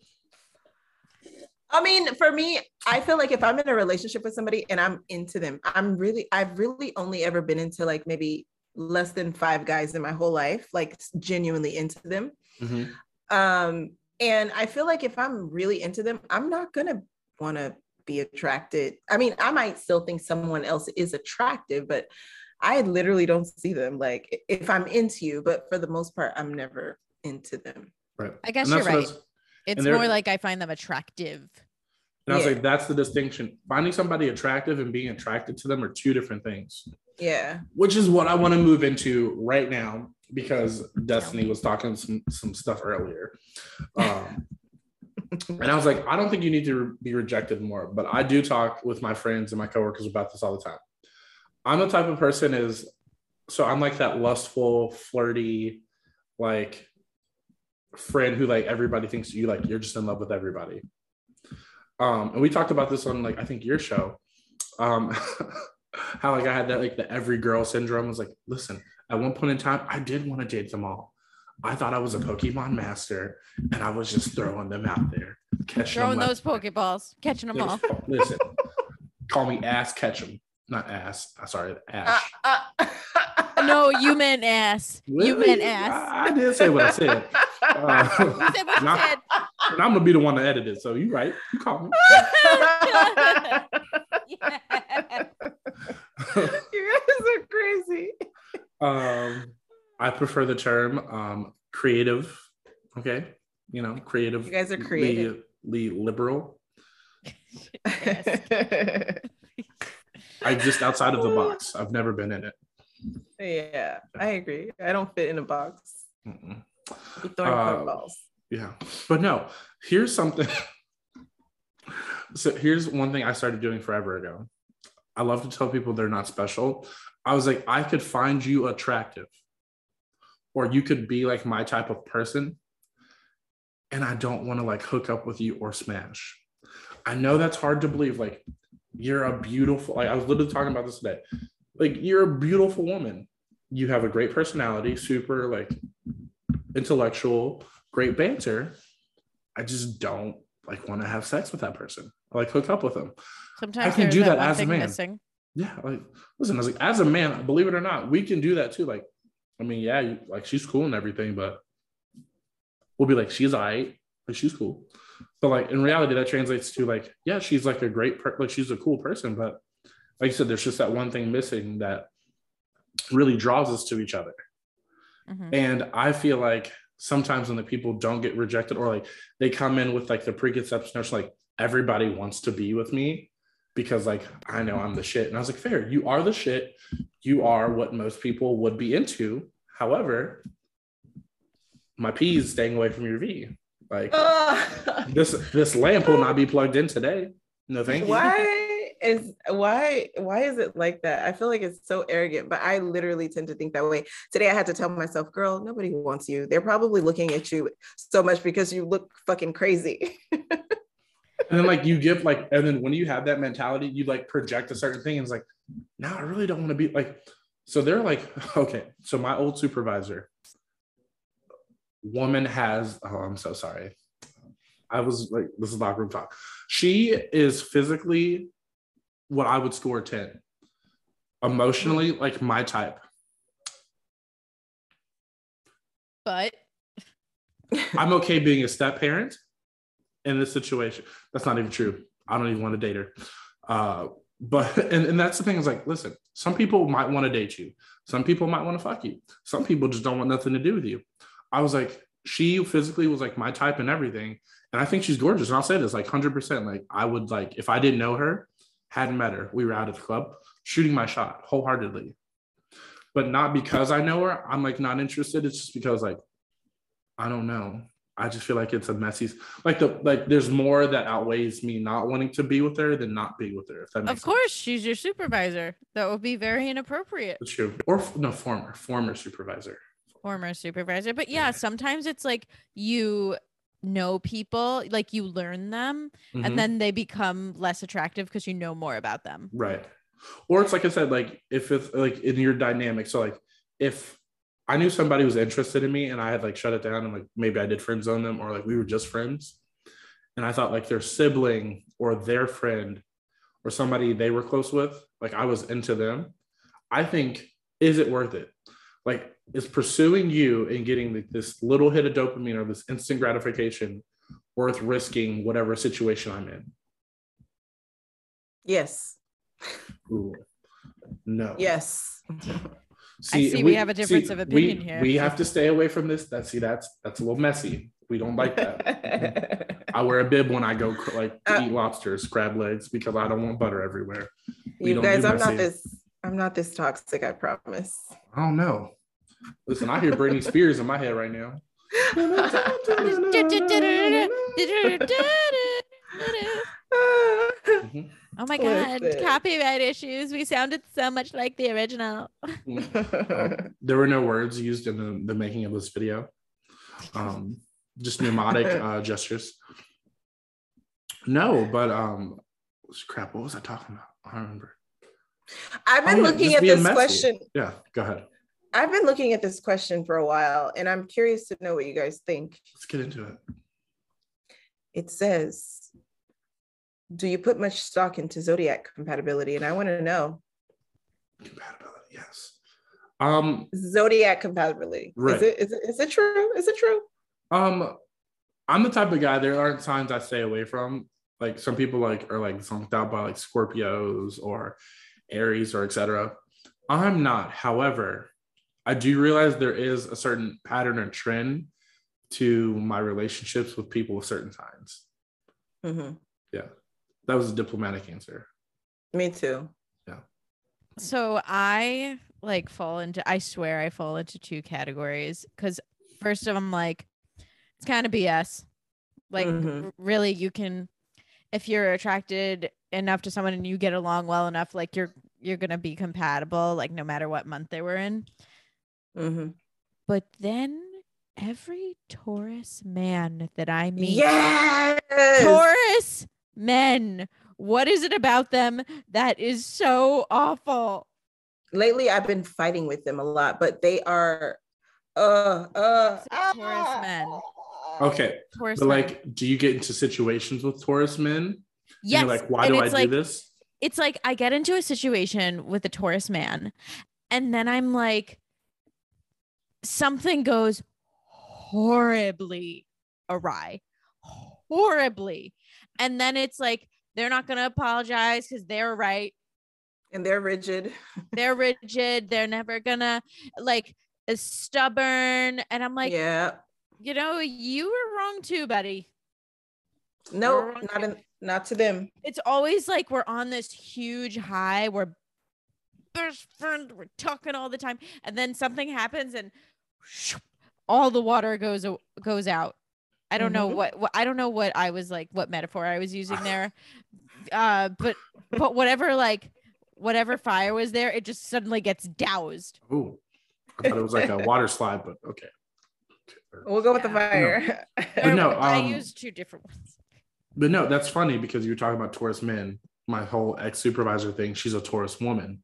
I mean, for me, I feel like if I'm in a relationship with somebody and I'm into them, I'm really, I've really only ever been into like maybe less than five guys in my whole life, like genuinely into them. Mhm. Um, and I feel like if I'm really into them, I'm not gonna want to be attracted. I mean, I might still think someone else is attractive, but I literally don't see them like if I'm into you, but for the most part, I'm never into them. right I guess you're that's what I right. It's more like I find them attractive. and i was Yeah. like that's the distinction finding somebody attractive and being attracted to them are two different things Yeah. which is what i want to move into right now because destiny was talking some some stuff earlier um, and i was like i don't think you need to be rejected more but i do talk with my friends and my coworkers about this all the time i'm the type of person is so i'm like that lustful flirty like friend who like everybody thinks you like you're just in love with everybody. Um and we talked about this on like i think your show. Um how like i had that like the every girl syndrome. I was like listen at one point in time i did want to date them all. I thought i was a pokemon master and i was just throwing them out there catching Throwing them those Pokeballs, catching them all. listen call me ass catch 'em, not ass uh, sorry Uh, ash uh, No, you meant ass. You Really? meant ass. I, I did say what i said uh, You said what you Not- said. and i'm gonna be the one to edit it so you right. You call me. you guys are crazy. Um, I prefer the term um, creative. Okay, you know, creative. You guys are creative. liberal. I just outside of the box. I've never been in it. I agree. I don't fit in a box. Mm-mm. Throwing Uh. Yeah, but no. Here's something. so here's one thing I started doing forever ago. I love to tell people they're not special. I was like, I could find you attractive, or you could be like my type of person, and I don't want to like hook up with you or smash. I know that's hard to believe. Like, you're a beautiful. Like I was literally talking about this today. Like you're a beautiful woman. You have a great personality, super like intellectual, great banter. I just don't like want to have sex with that person. or, like hook up with them. Sometimes I can do that, that as a man. missing. Yeah, like listen, I was like, as a man, believe it or not, we can do that too. Like, I mean, yeah, you, like she's cool and everything, but we'll be like, she's alright, like she's cool. But like in reality, that translates to like, yeah, she's like a great, per- like she's a cool person, but like you said, there's just that one thing missing that really draws us to each other. Mhm. And I feel like sometimes when the people don't get rejected or like they come in with like the preconception notion like everybody wants to be with me because like I know I'm the shit. And I was like, fair, you are the shit. You are what most people would be into. However, my P is staying away from your V. Like this this lamp will not be plugged in today. No, thank you. why is why why is it like that? I feel like it's so arrogant, but I literally tend to think that way. Today I had to tell myself, girl, nobody wants you. They're probably looking at you so much because you look fucking crazy. And then like you give like, and then when you have that mentality, you like project a certain thing and it's like, no, I really don't want to be like. So they're like, okay. So my old supervisor, woman has, oh, I'm so sorry. I was like, this is locker room talk. She is physically what I would score 10. Emotionally, like my type. But I'm okay being a step parent in this situation. That's not even true. I don't even want to date her. Uh, but and, and that's the thing is like, listen, some people might want to date you. Some people might want to fuck you. Some people just don't want nothing to do with you. I was like, she physically was like my type and everything. And I think she's gorgeous. And I'll say this like 100%. Like, I would like, if I didn't know her, hadn't met her, we were out at the club shooting my shot wholeheartedly. But not because I know her, I'm like not interested. It's just because like, I don't know. I just feel like it's a messy like the like there's more that outweighs me not wanting to be with her than not being with her. If that makes of course, she's your supervisor. That would be very inappropriate. That's true. Or no, former, former supervisor. Former supervisor. But yeah, sometimes it's like you know people, like you learn them, Mhm. and then they become less attractive because you know more about them. Right. Or it's like I said, like if it's like in your dynamic. So like if I knew somebody was interested in me and I had like shut it down and like maybe I did friend zone them or like we were just friends. And I thought like their sibling or their friend or somebody they were close with, like I was into them. I think, is it worth it? Like, is pursuing you and getting like, this little hit of dopamine or this instant gratification worth risking whatever situation I'm in? yes. Ooh, no. Yes. I see we have a difference of opinion we, here. We have to stay away from this. That see, that's that's a little messy. We don't like that. I wear a bib when I go like Uh, eat lobsters, crab legs, because I don't want butter everywhere. We you don't guys, do I'm not this. I'm not this toxic. I promise. I don't know. Listen, I hear Britney Spears in my head right now. Oh my god, Listen. copyright issues. We sounded so much like the original. There were no words used in the, the making of this video. Um, just pneumatic uh, gestures. No, but um, crap. What was I talking about? I don't remember. I've been Oh, yeah, looking at this messy. question. Yeah, go ahead. I've been looking at this question for a while, and I'm curious to know what you guys think. Let's get into it. It says, "Do you put much stock into zodiac compatibility?" And I want to know Compatibility, yes. Um, zodiac compatibility. Right. Is it is it is it true? Is it true? um, I'm the type of guy. There aren't signs I stay away from. Like some people like are like zonked out by like Scorpios or Aries or etc. I'm not. However, I do realize there is a certain pattern or trend to my relationships with people with certain signs. Mhm. Yeah, that was a diplomatic answer. Me too. Yeah. So I like fall into I swear I fall into two categories because first of them like it's kind of BS. Like Mhm. r- really you can if you're attracted enough to someone and you get along well enough, like you're you're gonna be compatible, like no matter what month they were in. Mhm. But then every Taurus man that I meet Yes. Taurus men. What is it about them that is so awful? Lately, I've been fighting with them a lot, but they are. Uh. Uh. It's Taurus ah. men. Okay, Taurus but men. like, do you get into situations with Taurus men? And yes, You're like, why and do I it's do like, this? It's like I get into a situation with a Taurus man, and then I'm like, something goes horribly awry, horribly, and then it's like they're not gonna apologize because they're right. And they're rigid. They're rigid. They're never gonna like is stubborn, and I'm like, yeah. You know, you were wrong too, buddy. No, We're not too. in, not to them. It's always like we're on this huge high. We're best friend. We're talking all the time, and then something happens, and all the water goes goes out. I don't know Mhm. what, what I don't know what I was like, what metaphor I was using there, uh, but but whatever like whatever fire was there, it just suddenly gets doused. Ooh, I thought it was like a water slide, but okay. We'll go with the Yeah. fire. But Or no, I um, used two different ones. But no, that's funny because you're talking about Taurus men. My whole ex supervisor thing, she's a Taurus woman.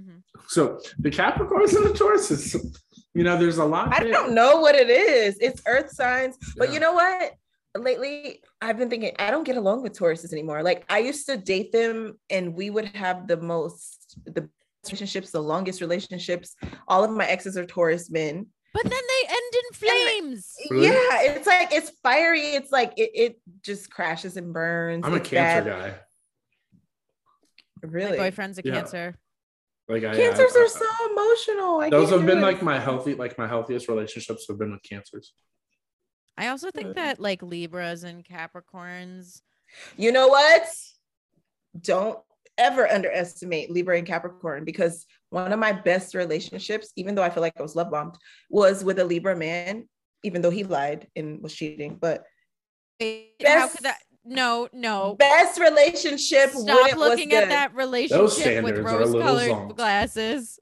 Mhm. So the Capricorns and the Tauruses, you know, there's a lot. I there. don't know what it is. It's earth signs. But you know what? Lately, I've been thinking I don't get along with Tauruses anymore. Like I used to date them and we would have the most the best relationships, the longest relationships. All of my exes are Taurus men. But then they end in flames. Really? Yeah, it's like it's fiery. It's like it, it just crashes and burns. I'm a It's Cancer bad. guy. Really? My boyfriend's a Yeah. cancer. Like I, Cancers I- are I- so emotional. I those have been it. like my healthy, like my healthiest relationships have been with cancers. I also think that like Libras and Capricorns. You know what? Don't ever underestimate Libra and Capricorn because one of my best relationships, even though I feel like I was love bombed, was with a Libra man, even though he lied and was cheating. But Wait, How Best- could that? No, no. best relationship Stop it was looking at good. that relationship with standards are a little rose-colored glasses.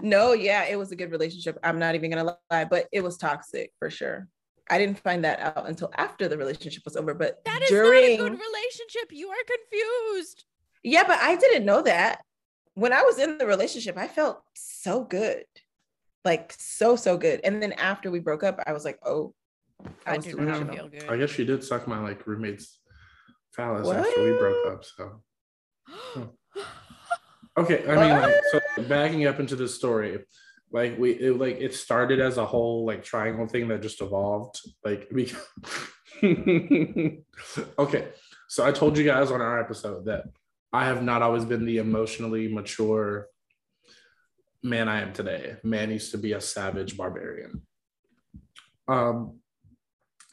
No, yeah, it was a good relationship. I'm not even gonna lie, but it was toxic for sure. I didn't find that out until after the relationship was over. But That is during not a good relationship. You are confused. Yeah, but I didn't know that. When I was in the relationship, I felt so good. Like so, so good. And then after we broke up, I was like, oh, I, I was do not delusional. feel good. I guess she did suck my like roommate's phallus after we broke up. So okay, I mean, like, so backing up into the story, like we it, like it started as a whole like triangle thing that just evolved. Like we okay, so I told you guys on our episode that I have not always been the emotionally mature man I am today. Man used to be a savage barbarian. Um,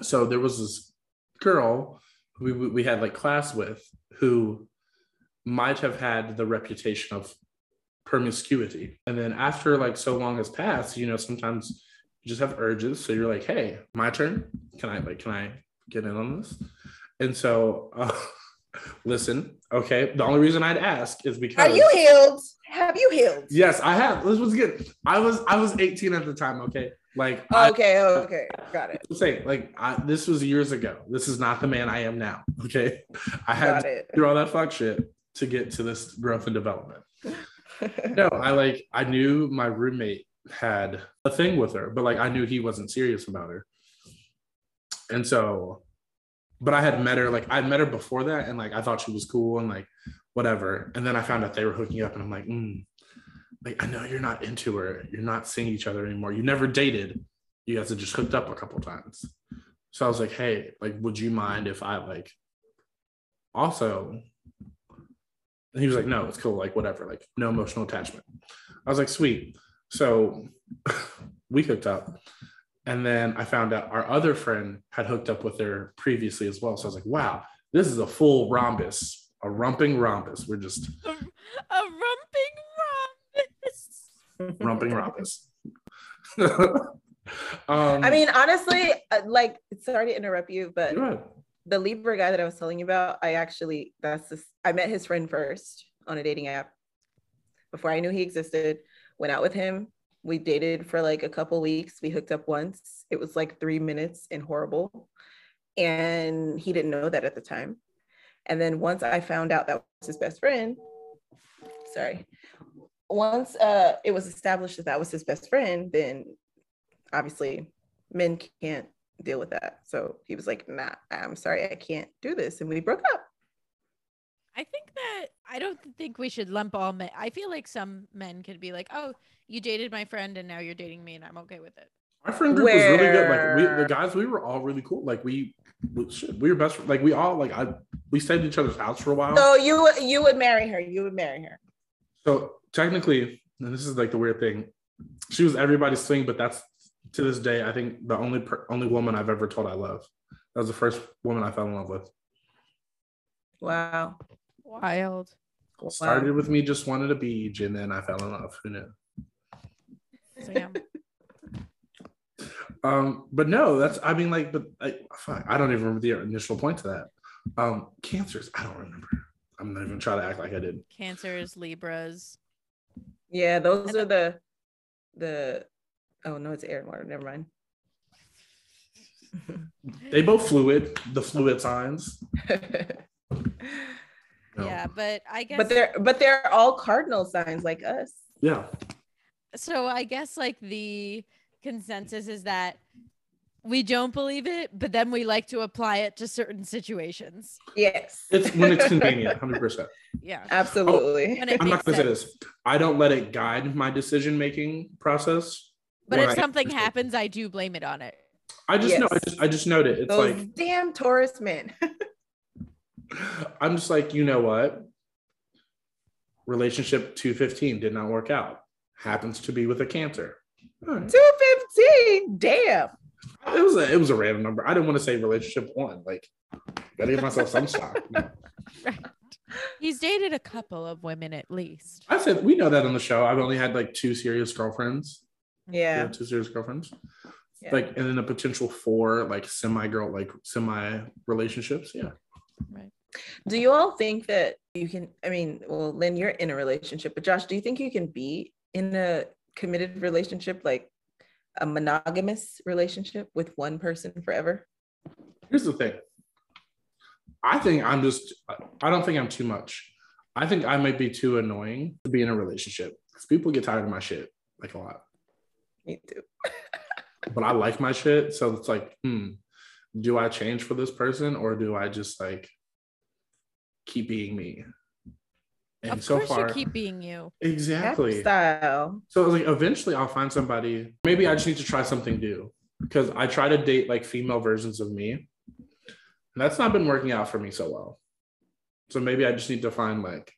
so there was this girl we we had like class with who might have had the reputation of promiscuity and then after like so long has passed you know sometimes you just have urges so you're like hey my turn can i like can i get in on this and so uh, listen okay the only reason i'd ask is because Are you healed? Have you healed? yes i have this was good i was i was 18 at the time okay like I, Okay, okay, got it. say like I, this was years ago. This is not the man I am now. Okay, I had Got to it. through all that fuck shit to get to this growth and development. No, I like I knew my roommate had a thing with her, but like I knew he wasn't serious about her, and so, but I had met her like I met her before that, and like I thought she was cool and like whatever, and then I found out they were hooking up, and I'm like, mm, like I know you're not into her, you're not seeing each other anymore, you never dated, you guys have just hooked up a couple times. So I was like, hey, like, would you mind if I like also? And he was like, no, it's cool, like whatever, like no emotional attachment. I was like, sweet. So we hooked up. And then I found out our other friend had hooked up with her previously as well. So I was like, wow, this is a full rhombus, a rumping rhombus. We're just A, a rumping rhombus. rumping rhombus. um, I mean, honestly, uh, like, sorry to interrupt you, but right. the Libra guy that I was telling you about, I actually that's this I met his friend first on a dating app before I knew he existed. Went out with him. We dated for like a couple weeks. We hooked up once. It was like three minutes and horrible. And he didn't know that at the time. And then once I found out that was his best friend, sorry. Once uh, it was established that that was his best friend, then obviously men can't deal with that. So he was like, nah, I'm sorry, I can't do this. And we broke up. I think that I don't think we should lump all men. I feel like some men could be like, "Oh, you dated my friend, and now you're dating me, and I'm okay with it." Our friend group was really good. Like we, the guys, we were all really cool. Like we, we, shit, we were best. Like we all, like I, we stayed at each other's house for a while. So you would- you would marry her. You would marry her. So technically, and this is like the weird thing, she was everybody's thing, but that's to this day, I think the only per- only woman I've ever told I love. That was the first woman I fell in love with. Wow. Wild. Started with me just wanted a beach, and then I fell in love. Who knew? So, yeah. Um, but no, that's I mean, like, but I, fuck, I don't even remember the initial point to that. Um, cancers, I don't remember. I'm not even trying to act like I did. Cancers, Libras. Yeah, those are the the oh no, it's air and water. Never mind. They both fluid, the fluid signs. No. Yeah, but I guess but they're but they're all cardinal signs like us. Yeah. So I guess like the consensus is that we don't believe it, but then we like to apply it to certain situations. Yes. It's when it's convenient, 100%. Yeah. Absolutely. When it I'm not going to say this. I don't let it guide my decision making process. But if I- something happens, I do blame it on it. I just know, I just, I just note it. It's Those like, damn Taurus men. I'm just like, you know what? Relationship 215 did not work out. Happens to be with a cancer. All right. 215. Damn. It was a it was a random number. I didn't want to say relationship one. Like, gotta give myself some stock. No. He's dated a couple of women at least. I said we know that on the show. I've only had like two serious girlfriends. Mm-hmm. Yeah. two serious girlfriends. Yeah. Like, and then a potential four like semi girl like semi relationships. Yeah. Right. Do you all think that you can? I mean, well, Lynn, you're in a relationship, but Josh, do you think you can be in a committed relationship, like a monogamous relationship with one person forever? Here's the thing. I think I'm just. I don't think I'm too much. I think I might be too annoying to be in a relationship because people get tired of my shit like a lot. Me too. but I like my shit. So it's like, hmm, do I change for this person or do I just like keep being me? And of so course far, you keep being you. exactly. Style. So like eventually I'll find somebody. Maybe I just need to try something new because I try to date like female versions of me. And that's not been working out for me so well. So maybe I just need to find like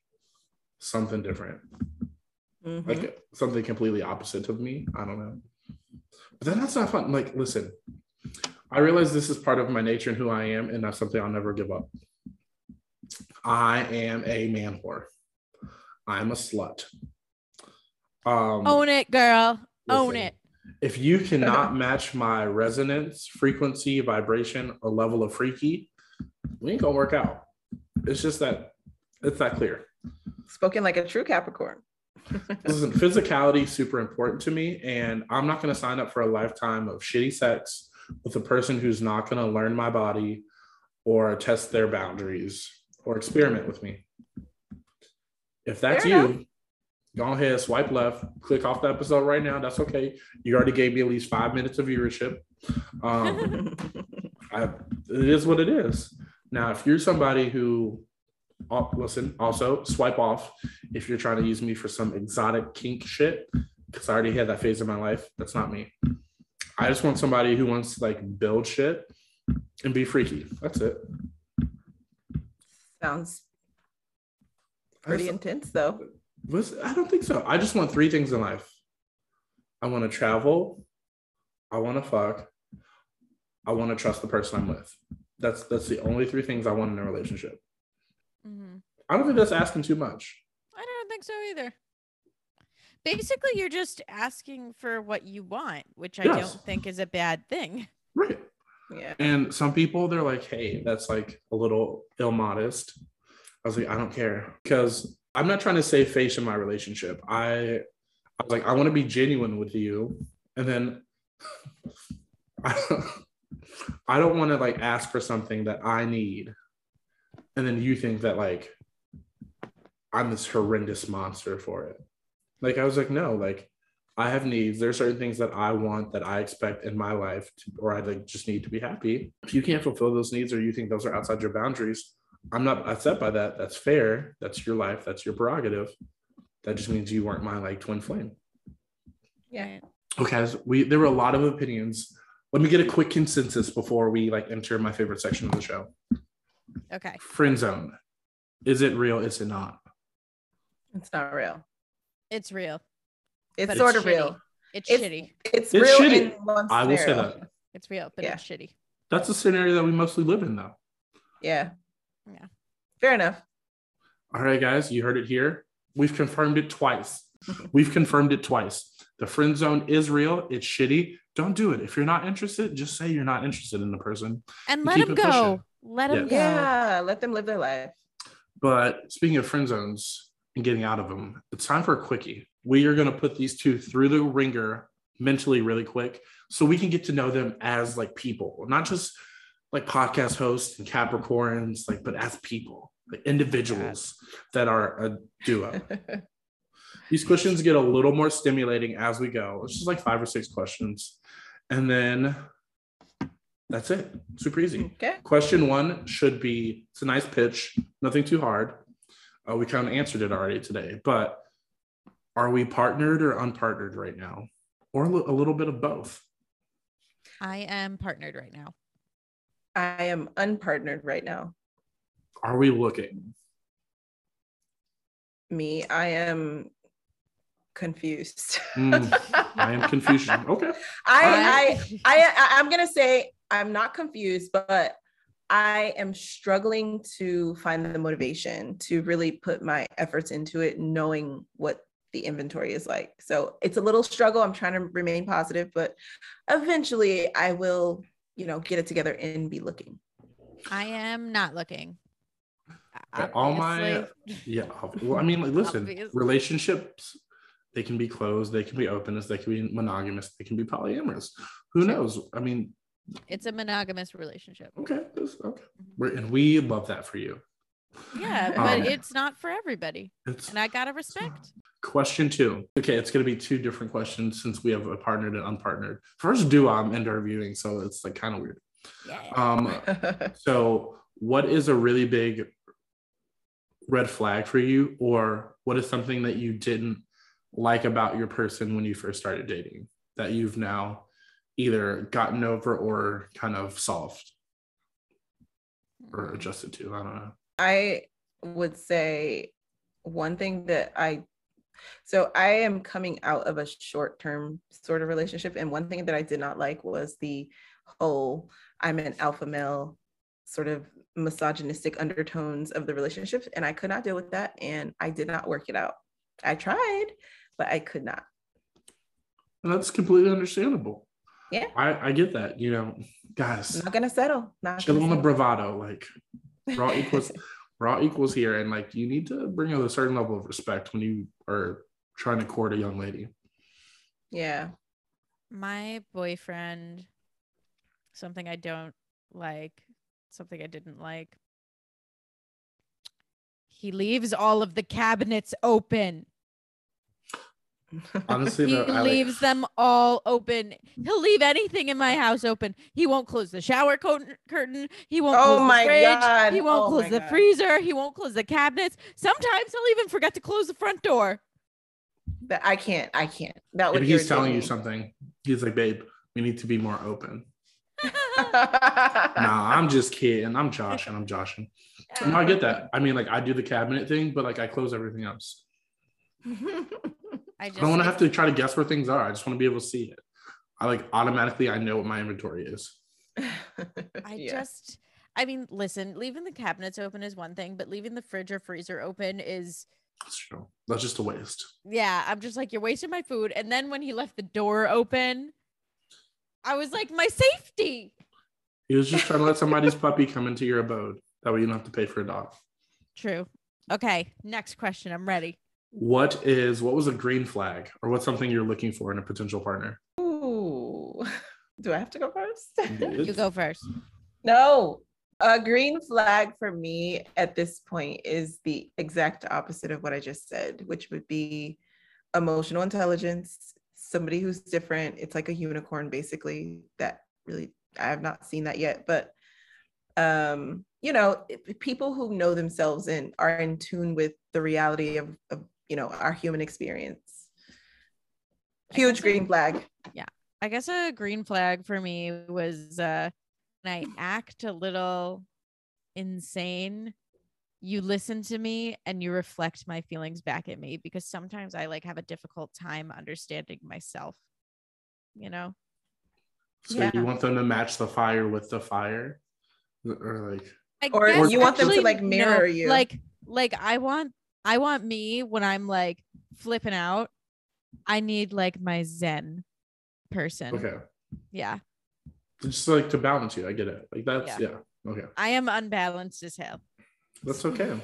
something different, Mhm. like something completely opposite of me. I don't know. But then that's not fun. Like, listen, I realize this is part of my nature and who I am, and that's something I'll never give up. I am a man whore. I'm a slut. Um, Own it, girl. Own it. If you cannot match my resonance, frequency, vibration, or level of freaky, we ain't gonna work out. It's just that it's that clear. Spoken like a true Capricorn. Listen, physicality is super important to me, and I'm not gonna sign up for a lifetime of shitty sex with a person who's not gonna learn my body or test their boundaries or experiment with me. If that's Fair you, enough. go ahead, swipe left, click off the episode right now. That's okay. You already gave me at least five minutes of viewership. Um, I, it is what it is. Now, if you're somebody who, oh, listen, also swipe off if you're trying to use me for some exotic kink shit, because I already had that phase of my life. That's not me. I just want somebody who wants to like build shit and be freaky. That's it. Sounds pretty just- intense though. Was I don't think so. I just want three things in life. I want to travel. I want to fuck. I want to trust the person I'm with. That's that's the only three things I want in a relationship. Mm-hmm. I don't think that's asking too much. I don't think so either. Basically, you're just asking for what you want, which I Yes. don't think is a bad thing. Right. Yeah. And some people they're like, hey, that's like a little ill modest. I was like, I don't care. Because I'm not trying to save face in my relationship. I I was like, I want to be genuine with you. And then I, I don't want to like ask for something that I need. And then you think that like I'm this horrendous monster for it. Like I was like, no, like I have needs. There's certain things that I want that I expect in my life, to, or I like just need to be happy. If you can't fulfill those needs, or you think those are outside your boundaries, I'm not upset by that. That's fair. That's your life. That's your prerogative. That just means you weren't my like twin flame. Yeah. Okay, so we there were a lot of opinions. Let me get a quick consensus before we like enter my favorite section of the show. Okay. Friend zone. Is it real? Is it not? It's not real. It's real. It's But sort it's of real. It's, It's- shitty. It's, It's real shitty. I will say that. It's real, but Yeah. it's shitty. That's the scenario that we mostly live in, though. Yeah. Yeah. Fair enough. All right, guys, you heard it here. We've confirmed it twice. We've confirmed it twice. The friend zone is real. It's shitty. Don't do it. If you're not interested, just say you're not interested in the person. And You let them him it pushing. go. Let them Yes. go. Yeah. Let them live their life. But speaking of friend zones and getting out of them, it's time for a quickie. We are going to put these two through the ringer mentally really quick so we can get to know them as like people, not just like podcast hosts and Capricorns, like, but as people, like individuals that are a duo. These questions get a little more stimulating as we go. It's just like five or six questions. And then that's it. Super easy. okay. Question one should be it's a nice pitch, nothing too hard. Uh, we kind of answered it already today, but are we partnered or unpartnered right now? Or a little bit of both? I am partnered right now. I am unpartnered right now. Are we looking? Me, I am confused. Hmm, I am confused. Okay. I, I, I, I, I'm gonna say I'm not confused, but I am struggling to find the motivation to really put my efforts into it, knowing what the inventory is like. So it's a little struggle. I'm trying to remain positive, but eventually I will, you know, get it together and be looking. I am not looking. Okay, all my- Yeah. Well, I mean, like, listen, Obvious. relationships, they can be closed, they can be openness, they can be monogamous, they can be polyamorous. Who knows? I mean, It's a monogamous relationship. okay. okay. Mm-hmm. And we love that for you. Yeah, but Um, it's not for everybody. It's And I gotta respect. Question two. Okay, it's going to be two different questions since we have a partnered and unpartnered. First do I'm interviewing, so it's like kind of weird. Yeah. Um, so what is a really big red flag for you, or what is something that you didn't like about your person when you first started dating that you've now either gotten over or kind of solved or adjusted to? I don't know. I would say one thing that I so I am coming out of a short-term sort of relationship and one thing that I did not like was the whole I'm an alpha male sort of misogynistic undertones of the relationship and I could not deal with that and I did not work it out. I tried, but I could not. That's completely understandable. Yeah. I, I get that. You know, guys, I'm not gonna settle. Not chill gonna on the bravado. Like we're all equals. we're all equals here, and like you need to bring a certain level of respect when you are trying to court a young lady. yeah. My boyfriend, something I don't like, something I didn't like. He leaves all of the cabinets open. Honestly, He though, I like- leaves them all open. He'll leave anything in my house open. He won't close the shower co- curtain. He won't Oh close the fridge. God. He won't Oh close the God. freezer. He won't close the cabinets. Sometimes he'll even forget to close the front door. But I can't. I can't. That would maybe he's telling you something. He's like, babe, we need to be more open. nah, Nah, I'm just kidding. I'm joshing. I'm joshing. No, I get that. I mean, like I do the cabinet thing, but like I close everything else. I I don't want to have to try to guess where things are. I just want to be able to see it. I like automatically. I know what my inventory is. I just, I mean, listen, leaving the cabinets open is one thing, but leaving the fridge or freezer open is, That's true. That's just a waste. yeah, I'm just like, you're wasting my food. And then when he left the door open, I was like, my safety. He was just trying to let somebody's puppy come into your abode. That way you don't have to pay for a dog. True. Okay. Next question. I'm ready. What is what was a green flag or what's something you're looking for in a potential partner? Ooh. Do I have to go first? You go first. no. A green flag for me at this point is the exact opposite of what I just said, which would be emotional intelligence, somebody who's different. It's like a unicorn, basically. That really, I have not seen that yet, but um, you know, people who know themselves and are in tune with the reality of, of you know, our human experience. Huge guess I- green flag. Yeah i guess a green flag for me was uh when I act a little insane, you listen to me and you reflect my feelings back at me because sometimes I like have a difficult time understanding myself. you know. So Yeah. you want them to match the fire with the fire, or like I Or guess you want them to, like, mirror you. Like like I want I want me when I'm like flipping out. I need like my zen person. okay, Yeah. just like to balance you. I get it. Like that's Yeah. yeah. Okay, I am unbalanced as hell. that's okay.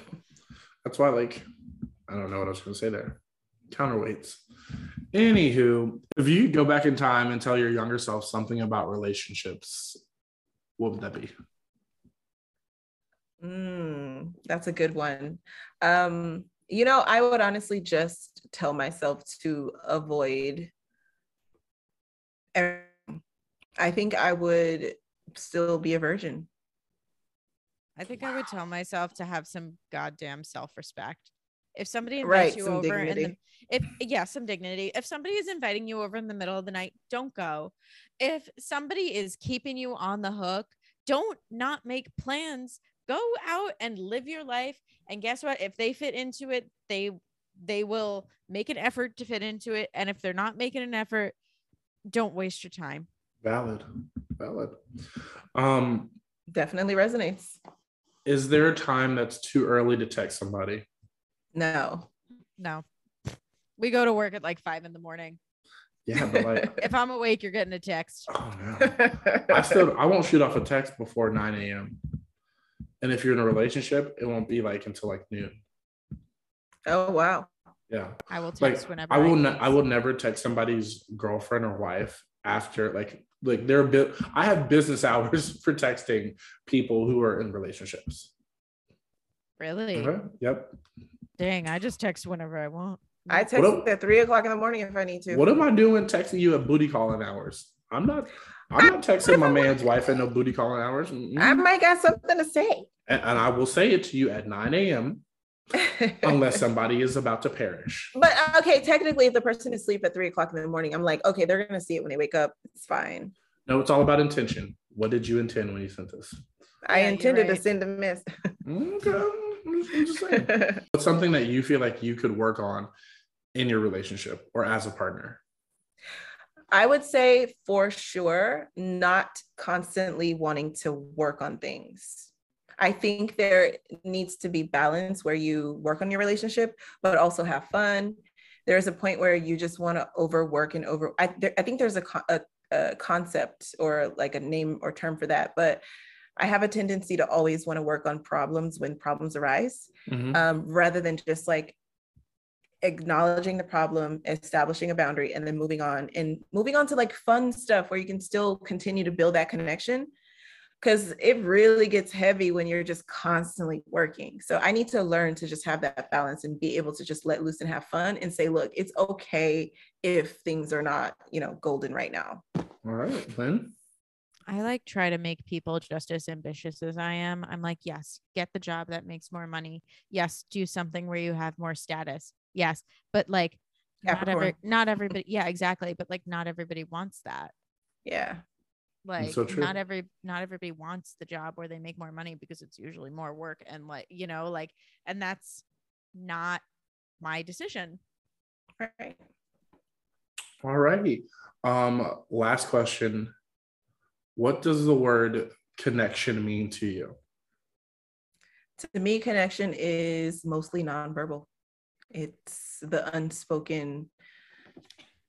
That's why like I don't know what I was gonna say there. Counterweights. Anywho, if you could go back in time and tell your younger self something about relationships, what would that be? Mm, that's a good one. Um, you know, I would honestly just tell myself to avoid. everything. I think I would still be a virgin. I think I would tell myself to have some goddamn self-respect. If somebody Right, invites you some over and dignity. if yeah, some dignity. If somebody is inviting you over in the middle of the night, don't go. If somebody is keeping you on the hook, don't not make plans. Go out and live your life. And guess what? If they fit into it, they they will make an effort to fit into it. And if they're not making an effort, don't waste your time. Valid, valid. Um, Definitely resonates. is there a time that's too early to text somebody? No. No. We go to work at like five in the morning. Yeah, but like, If I'm awake, you're getting a text. oh no. I still I won't shoot off a text before 9 a.m. And if you're in a relationship, it won't be like until like noon. oh wow. Yeah. I will text Like whenever I will need. ne- I will never text somebody's girlfriend or wife after like like they're bit I have business hours for texting people who are in relationships. Really? Okay. Yep. Dang, I just text whenever I want. I text up- at three o'clock in the morning if I need to. What am I doing texting you at booty calling hours? I'm not I'm not texting my man's wife at no booty calling hours. Mm-mm. I might got something to say. and, and I will say it to you at 9 a.m. unless somebody is about to perish. But uh, okay, technically, if the person is asleep at three o'clock in the morning, I'm like, okay, they're gonna see it when they wake up. It's fine. No, it's all about intention. What did you intend when you sent this? I Yeah, you're intended to send a miss. Okay. I'm just, I'm just saying. What's something that you feel like you could work on in your relationship or as a partner? I would say for sure, not constantly wanting to work on things. I think there needs to be balance where you work on your relationship, but also have fun. There's a point where you just want to overwork and over. I, there, I think there's a, a, a concept or like a name or term for that, but I have a tendency to always want to work on problems when problems arise Mhm. um, rather than just like acknowledging the problem, establishing a boundary, and then moving on and moving on to like fun stuff where you can still continue to build that connection. Because it really gets heavy when you're just constantly working. So I need to learn to just have that balance and be able to just let loose and have fun and say, look, it's okay if things are not, you know, golden right now. All right, Lynn. I like try to make people just as ambitious as I am. I'm like, yes, get the job that makes more money. Yes, do something where you have more status. Yes, but like not every not everybody yeah, exactly, but like not everybody wants that. Yeah. Like so not every not everybody wants the job where they make more money because it's usually more work and like, you know, like and that's not my decision. Right. All righty. Um, last question. What does the word connection mean to you? To me, connection is mostly nonverbal. It's the unspoken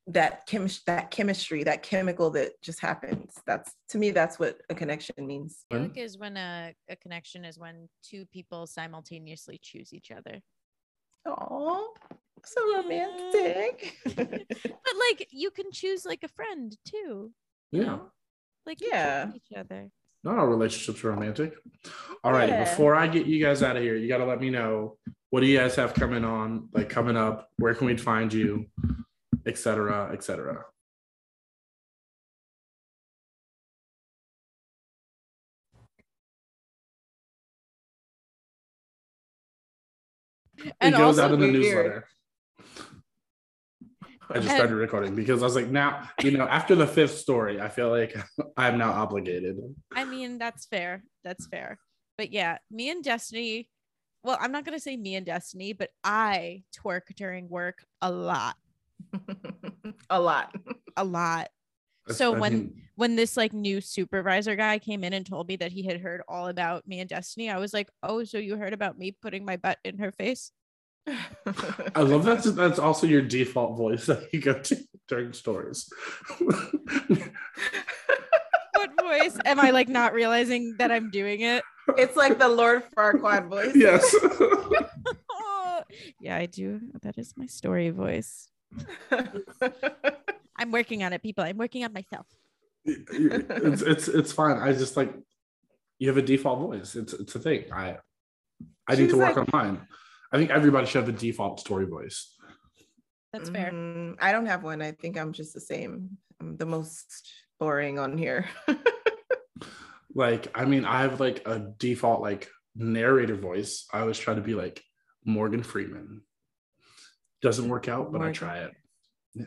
that chemis- that chemistry, that chemical that just happens. That's to me, that's what a connection means. I feel Mhm. is when a, a connection is when two people simultaneously choose each other. Oh, so romantic. But like you can choose like a friend too. you Yeah. know? Like Yeah. each other. Not all relationships are romantic. All right. Yeah. Before I get you guys out of here, you got to let me know what do you guys have coming on, like coming up? Where can we find you, et cetera, et cetera. And it goes also out in the weird. newsletter. I just started recording because I was like, now, you know, after the fifth story, I feel like I'm now obligated. I mean, that's fair. That's fair. But yeah, me and Destiny. Well, I'm not gonna say me and Destiny, but I twerk during work a lot, a lot. a lot. So I when mean, when this like new supervisor guy came in and told me that he had heard all about me and Destiny, I was like, "Oh, so you heard about me putting my butt in her face?" I love that. That's also your default voice that you go to during stories. What voice? Am I like not realizing that I'm doing it? it's like the Lord Farquaad voice. yes. Yeah, I do. That is my story voice. I'm working on it, people. I'm working on myself. it's it's it's fine. I just like you have a default voice. It's it's a thing. I I need to work like- on mine. I think everybody should have a default story voice. That's fair. Mm, I don't have one. I think I'm just the same. I'm the most boring on here. Like, I mean, I have like a default like narrator voice. I always try to be like Morgan Freeman. Doesn't work out, but I try it. Yeah.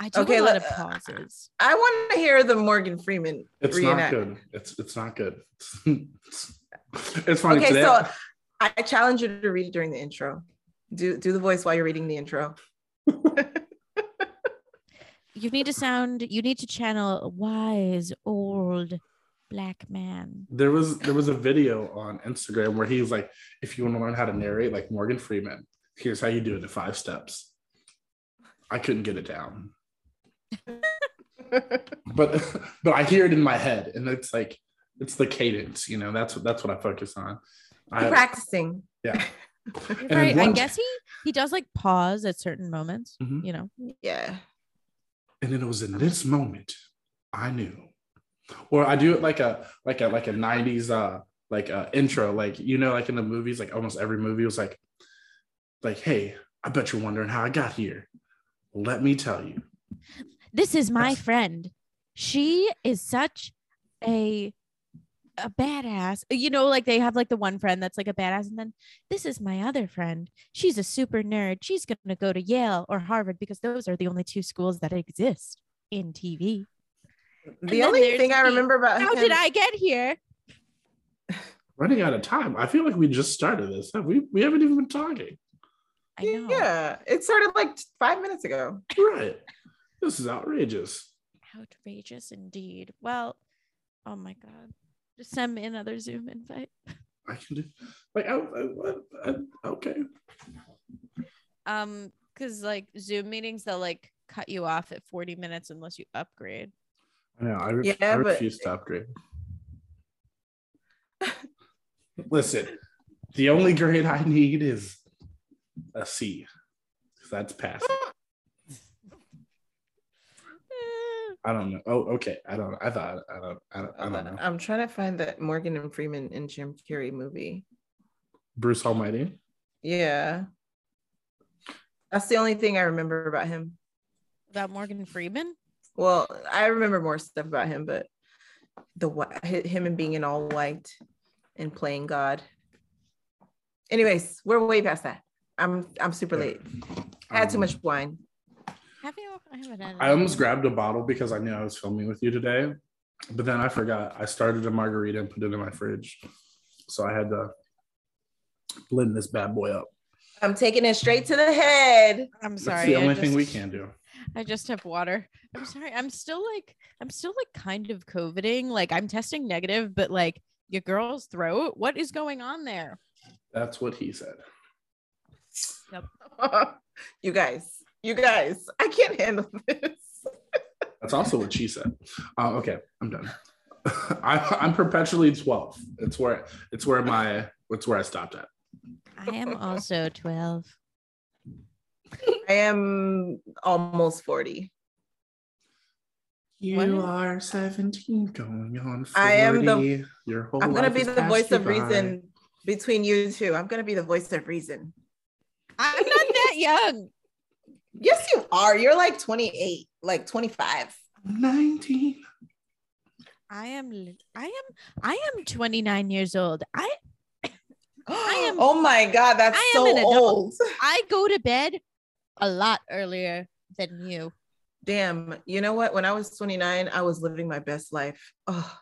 I do Okay, a lot of pauses. I want to hear the Morgan Freeman It's reenact. not good. It's it's not good. It's, it's funny Okay, today. so I challenge you to read it during the intro. Do do the voice while you're reading the intro. You need to sound. You need to channel a wise old black man. there was there was a video on Instagram where he was like, if you want to learn how to narrate like Morgan Freeman, here's how you do it in five steps. I couldn't get it down. But but I hear it in my head and it's like it's the cadence, you know, that's what that's what I focus on. I'm practicing. yeah. You're And then right. I guess he he does like pause at certain moments. Mhm. You know. Yeah. And then it was in this moment I knew. Or I do it like a like a like a 90s uh like uh intro, like you know, like in the movies, like almost every movie was like like, hey, I bet you're wondering how I got here. Let me tell you. This is my That's- friend. She is such a a badass. You know, like they have like the one friend that's like a badass, and then this is my other friend. She's a super nerd. She's gonna go to Yale or Harvard because those are the only two schools that exist in TV. The then only thing I remember about How him, did I get here? Running out of time. I feel like we just started this. We we haven't even been talking. I know. Yeah, it started like five minutes ago. Right. This is outrageous. Outrageous indeed. Well, oh my god. Just send me another Zoom invite. I can do like I, I, I, okay. Um, because like Zoom meetings, they'll like cut you off at 40 minutes unless you upgrade. I know. I, re- Yeah, I but- refuse to upgrade. Listen, the only grade I need is a C. C. 'Cause That's passing. I don't know. Oh, okay. I don't. I thought. I don't. I don't, I don't know. I'm trying to find that Morgan and Freeman and Jim Carrey movie. Bruce Almighty. Yeah. That's the only thing I remember about him. About Morgan Freeman? Well, I remember more stuff about him, but the him and being in all white and playing God. Anyways, we're way past that. I'm I'm super late. I had too Um, much wine. Have you? I haven't I almost grabbed a bottle because I knew I was filming with you today, but then I forgot. I started a margarita and put it in my fridge, so I had to blend this bad boy up. I'm taking it straight to the head. I'm sorry. That's sorry. the I only thing we can do. I just have water. I'm sorry. I'm still like, I'm still like kind of coveting. Like I'm testing negative, but like your girl's throat. What is going on there? That's what he said. Yep. you guys, you guys, I can't handle this. That's also what she said. Uh, okay, I'm done. I, I'm perpetually 12. It's where it's where my it's where I stopped at. I am also 12. I am almost 40. You What? are 17, going on 40. I am the- Your whole I'm gonna be the voice of by. reason between you two. I'm gonna be the voice of reason. I'm not that young. Yes, you are. You're like 28, like 25. 19. I am, I am, I am 29 years old. I, I am- oh my god, that's I so adult. old. I go to bed a lot earlier than you. Damn. You know what? When I was 29, I was living my best life. Oh,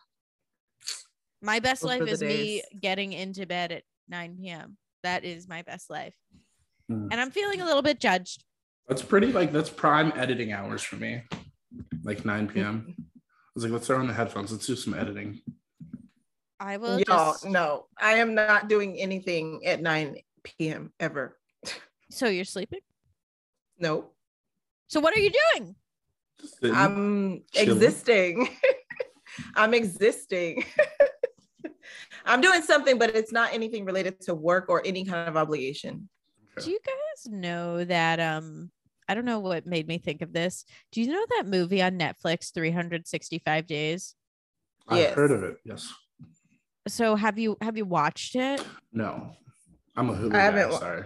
My best Those life were the is me getting into bed at 9 p.m. That is my best life. Hmm. And I'm feeling a little bit judged. That's pretty like that's prime editing hours for me. like 9 p.m. I was like, let's throw on the headphones. Let's do some editing. I will Y'all, just. no, I am not doing anything at 9 p.m. ever. So you're sleeping. Nope. So what are you doing? Sitting. I'm chilling. existing. I'm existing. I'm doing something, but it's not anything related to work or any kind of obligation. Do you guys know that? Um, I don't know what made me think of this. Do you know that movie on Netflix, 365 Days? I've Yes. heard of it. Yes. So have you have you watched it? No. I'm a Hulu I haven't guy. Sorry.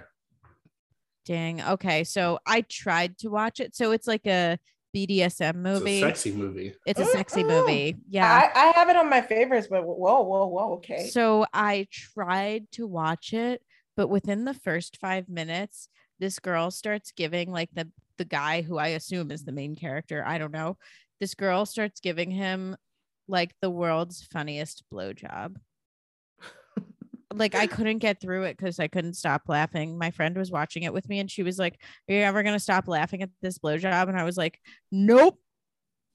Dang. Okay. So I tried to watch it. So it's like a BDSM movie. It's a sexy movie. It's a sexy Oh. movie. Yeah. I, I have it on my favorites, but whoa, whoa, whoa, okay. So I tried to watch it, but within the first five minutes, this girl starts giving like the the guy who I assume is the main character. I don't know. This girl starts giving him like the world's funniest blowjob. like I couldn't get through it because I couldn't stop laughing. My friend was watching it with me and she was like, Are you ever gonna stop laughing at this blowjob? And I was like, Nope.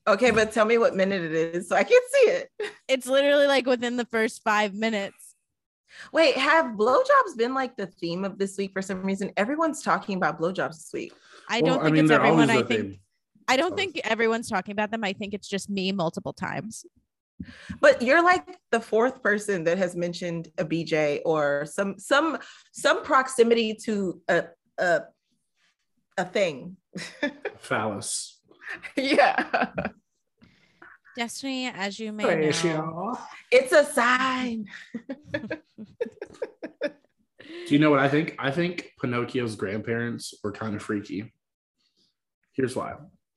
okay, but tell me what minute it is so I can see it. It's literally like within the first five minutes. Wait, have blowjobs been like the theme of this week for some reason? Everyone's talking about blowjobs this week. I don't think it's they're everyone. I think thing. I don't think everyone's talking about them. I think it's just me multiple times. But you're like the fourth person that has mentioned a BJ or some some some proximity to a a a thing. Phallus. yeah. Destiny, as you may know, It's a sign. Do you know what I think? I think Pinocchio's grandparents were kind of freaky. Here's why.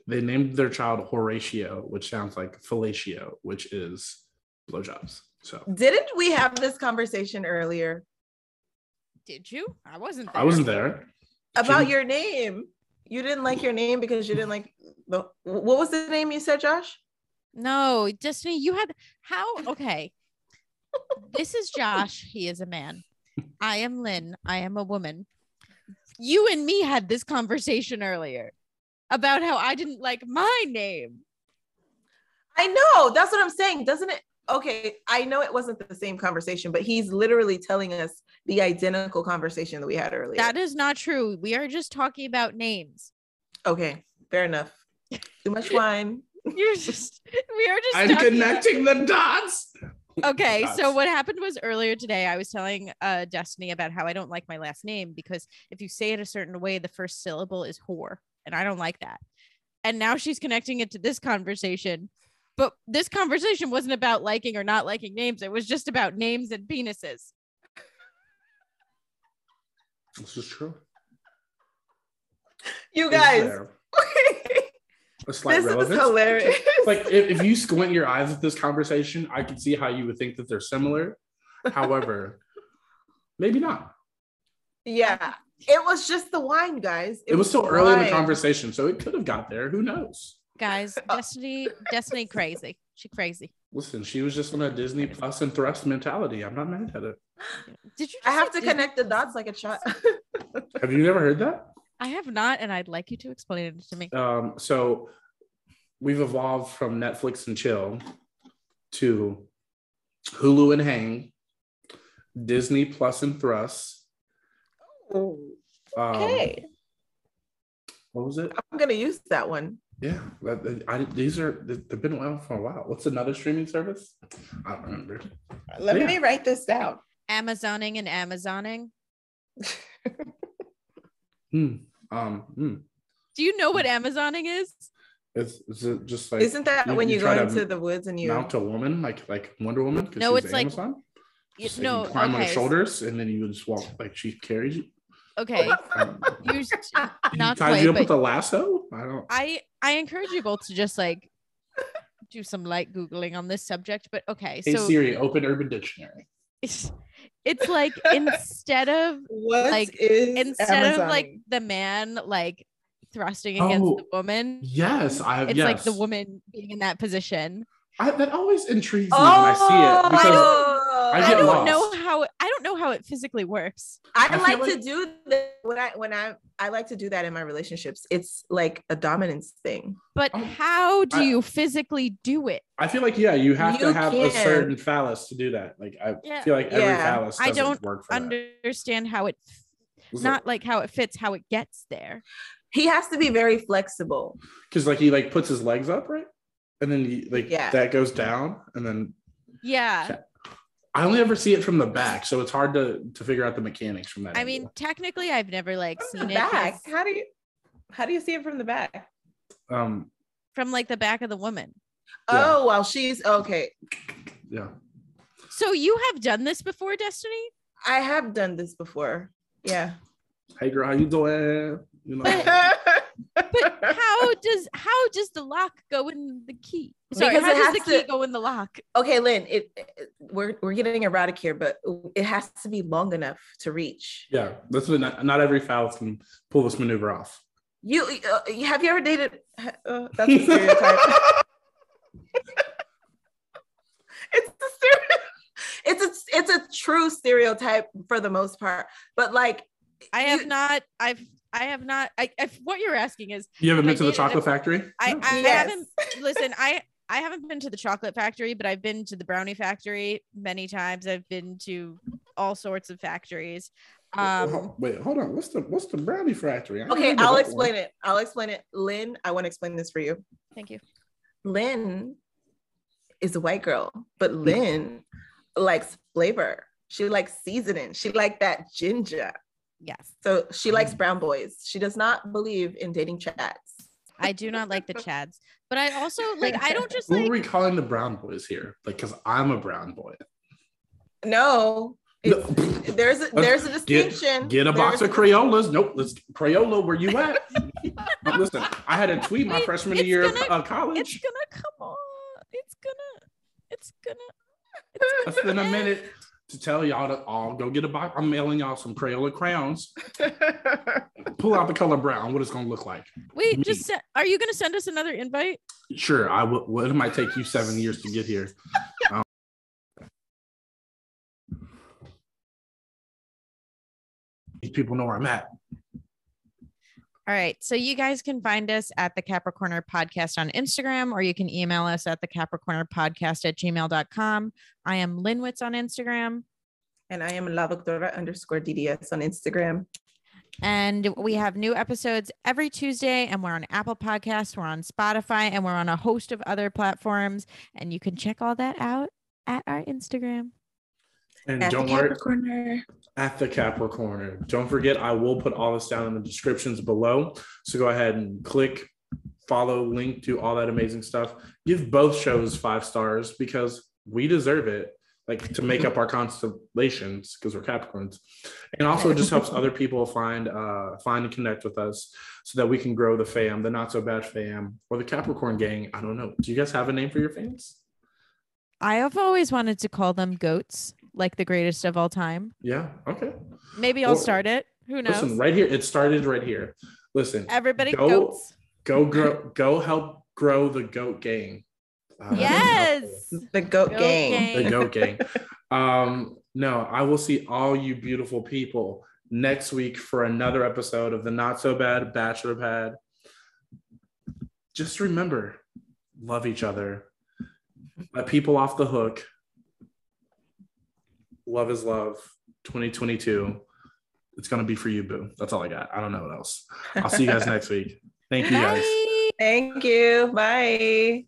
They named their child Horatio, which sounds like fellatio, which is blowjobs. So Didn't we have this conversation earlier did you? I wasn't. there. I wasn't there. about Jim- your name? You didn't like your name because you didn't like the what was the name you said, Josh? No, Destiny, you had how? Okay, this is Josh. He is a man. I am Lynn. I am a woman. You and me had this conversation earlier about how I didn't like my name. I know. That's what I'm saying. Doesn't it? Okay, I know it wasn't the same conversation, but he's literally telling us the identical conversation that we had earlier. That is not true. We are just talking about names. okay, fair enough. Too much wine. You're just. We are just. I'm talking- connecting the dots. Okay, so what happened was earlier today, I was telling uh, Destiny about how I don't like my last name because if you say it a certain way, the first syllable is whore, and I don't like that. And now she's connecting it to this conversation, but this conversation wasn't about liking or not liking names. It was just about names and penises. This is true. You guys, there a slight this is relevance? hilarious. like if, if you squint your eyes at this conversation, I can see how you would think that they're similar. However, maybe not. yeah, it was just the wine, guys. It was still early in the conversation, so it could have got there. Who knows? Guys, Destiny, Destiny, crazy. She crazy. Listen, she was just on a Disney Plus and thrust mentality. I'm not mad at it. Did you? I have to Disney connect the dots like a child. Have you never heard that? I have not, and I'd like you to explain it to me. Um, so we've evolved from Netflix and chill to Hulu and hang, Disney Plus and thrust. Um, okay, What was it? I'm gonna use that one. Yeah, that- that- I, these are they've been around for a while. What's another streaming service? I don't remember. Let Yeah. me write this down. Amazoning and Amazoning. Hmm. Um. Hmm. Do you know what Amazoning is? Is, is it just like Isn't that you- when you you, try go to into the woods and you? mount a woman like like Wonder Woman? No, she's it's like- Amazon? Y- Just, like, no, you climb on her shoulders and then you would just walk like she carries you. Okay, Um, you s- not ties quite, you up with a lasso. I don't. I I encourage you both to just like do some light googling on this subject. But okay, Hey so Siri, open Urban Dictionary. it's it's like instead of What Like, is instead of like the man like thrusting against Oh, the woman, Yes, I have. it's yes. like the woman being in that position. I, that always intrigues me when I see it oh, because Oh, Uh, I I don't lost. know how I don't know how it physically works. I, I like, like- to do that when I when I I like to do that in my relationships. It's like a dominance thing. But Oh, how do I- you physically do it? I feel like yeah, you have to You have a certain phallus to do that. Like I Yeah. feel like every Yeah. phallus I doesn't don't work for that. Understand how it It's not like how it fits, how it gets there. He has to be very flexible. because like he like puts his legs up right, and then he like Yeah. that goes down, and then Yeah. I only ever see it from the back, so it's hard to to figure out the mechanics from that. I mean, technically I've never like From seen the it 'cause- back. How do you how do you see it from the back? um, from like the back of the woman. Yeah. Oh, while she's okay. yeah, So you have done this before, Destiny? I have done this before. Yeah. hey girl, how you doing? You know, But how does how does the lock go in the key? Sorry, Because how it does the has key to- go in the lock? okay, Lynn, it, it- we're we're getting erratic here, but it has to be long enough to reach. yeah, that's what not, not every foul can pull this maneuver off. You uh, have you ever dated? Uh, that's a stereotype. it's a stereotype. It's a it's a true stereotype for the most part, but like I have You- not. I've. I have not. I. If what you're asking is, You haven't I been to the dated a- chocolate factory? I. No. I Yes. haven't. Listen, I. I haven't been to the chocolate factory, but I've been to the brownie factory many times. I've been to all sorts of factories. Um, Ho- Wait, hold on. What's the what's the brownie factory? I okay, I'll explain one. it. I'll explain it. Lynn, I want to explain this for you. thank you. Lynn is a white girl, but Lynn likes flavor. She likes seasoning. She like that ginger. Yes, So she likes brown boys. She does not believe in dating chads. I do not like the chads, but I also like. I don't just Who are we calling the brown boys here? Like, cause I'm a brown boy. No, No. there's a, there's a distinction. Get a box of Crayolas. Nope, let's Crayola. Where you at? Listen, I had a tweet my Wait, freshman year of gonna- uh, It's gonna come on. It's gonna. It's gonna. It's Less than a minute to tell y'all to all go get a box. I'm mailing y'all some Crayola crayons. Pull out the color brown. What it's gonna look like? Wait, Me. just se- are you gonna send us another invite? Sure, I will. Well, it might take you seven years to get here. Um, these people know where I'm at. All right. So you guys can find us at the Capricorner Podcast on Instagram, or you can email us at the Capricorner Podcast at gmail.com. I am Linwitz on Instagram. and I am La Doctora underscore DDS on Instagram. And we have new episodes every Tuesday, and we're on Apple Podcasts, we're on Spotify, and we're on a host of other platforms. And you can check all that out at our Instagram. And At don't worry, Capricorner. at the Capricorn. Don't forget, I will put all this down in the descriptions below. So go ahead and click, follow, link, to all that amazing stuff. Give both shows five stars because we deserve it. Like to make up our constellations because we're Capricorns, and also it just helps other people find uh find and connect with us so that we can grow the fam, the not so bad fam, or the Capricorn gang. I don't know. Do you guys have a name for your fans? I have always wanted to call them goats, like the greatest of all time. Yeah. Okay. Maybe I'll Or- start it. Who knows? Listen, right here. It started right here. Listen. Everybody Go- goats. go grow go help grow the goat gang Uh, Yes. The goat, Goat gang. gang. the goat gang um no i will see all you beautiful people next week for another episode of the not so bad bachelor pad just remember love each other let people off the hook love is love 2022 it's going to be for you boo that's all i got i don't know what else i'll see you guys next week thank you guys Bye. Thank you. Bye.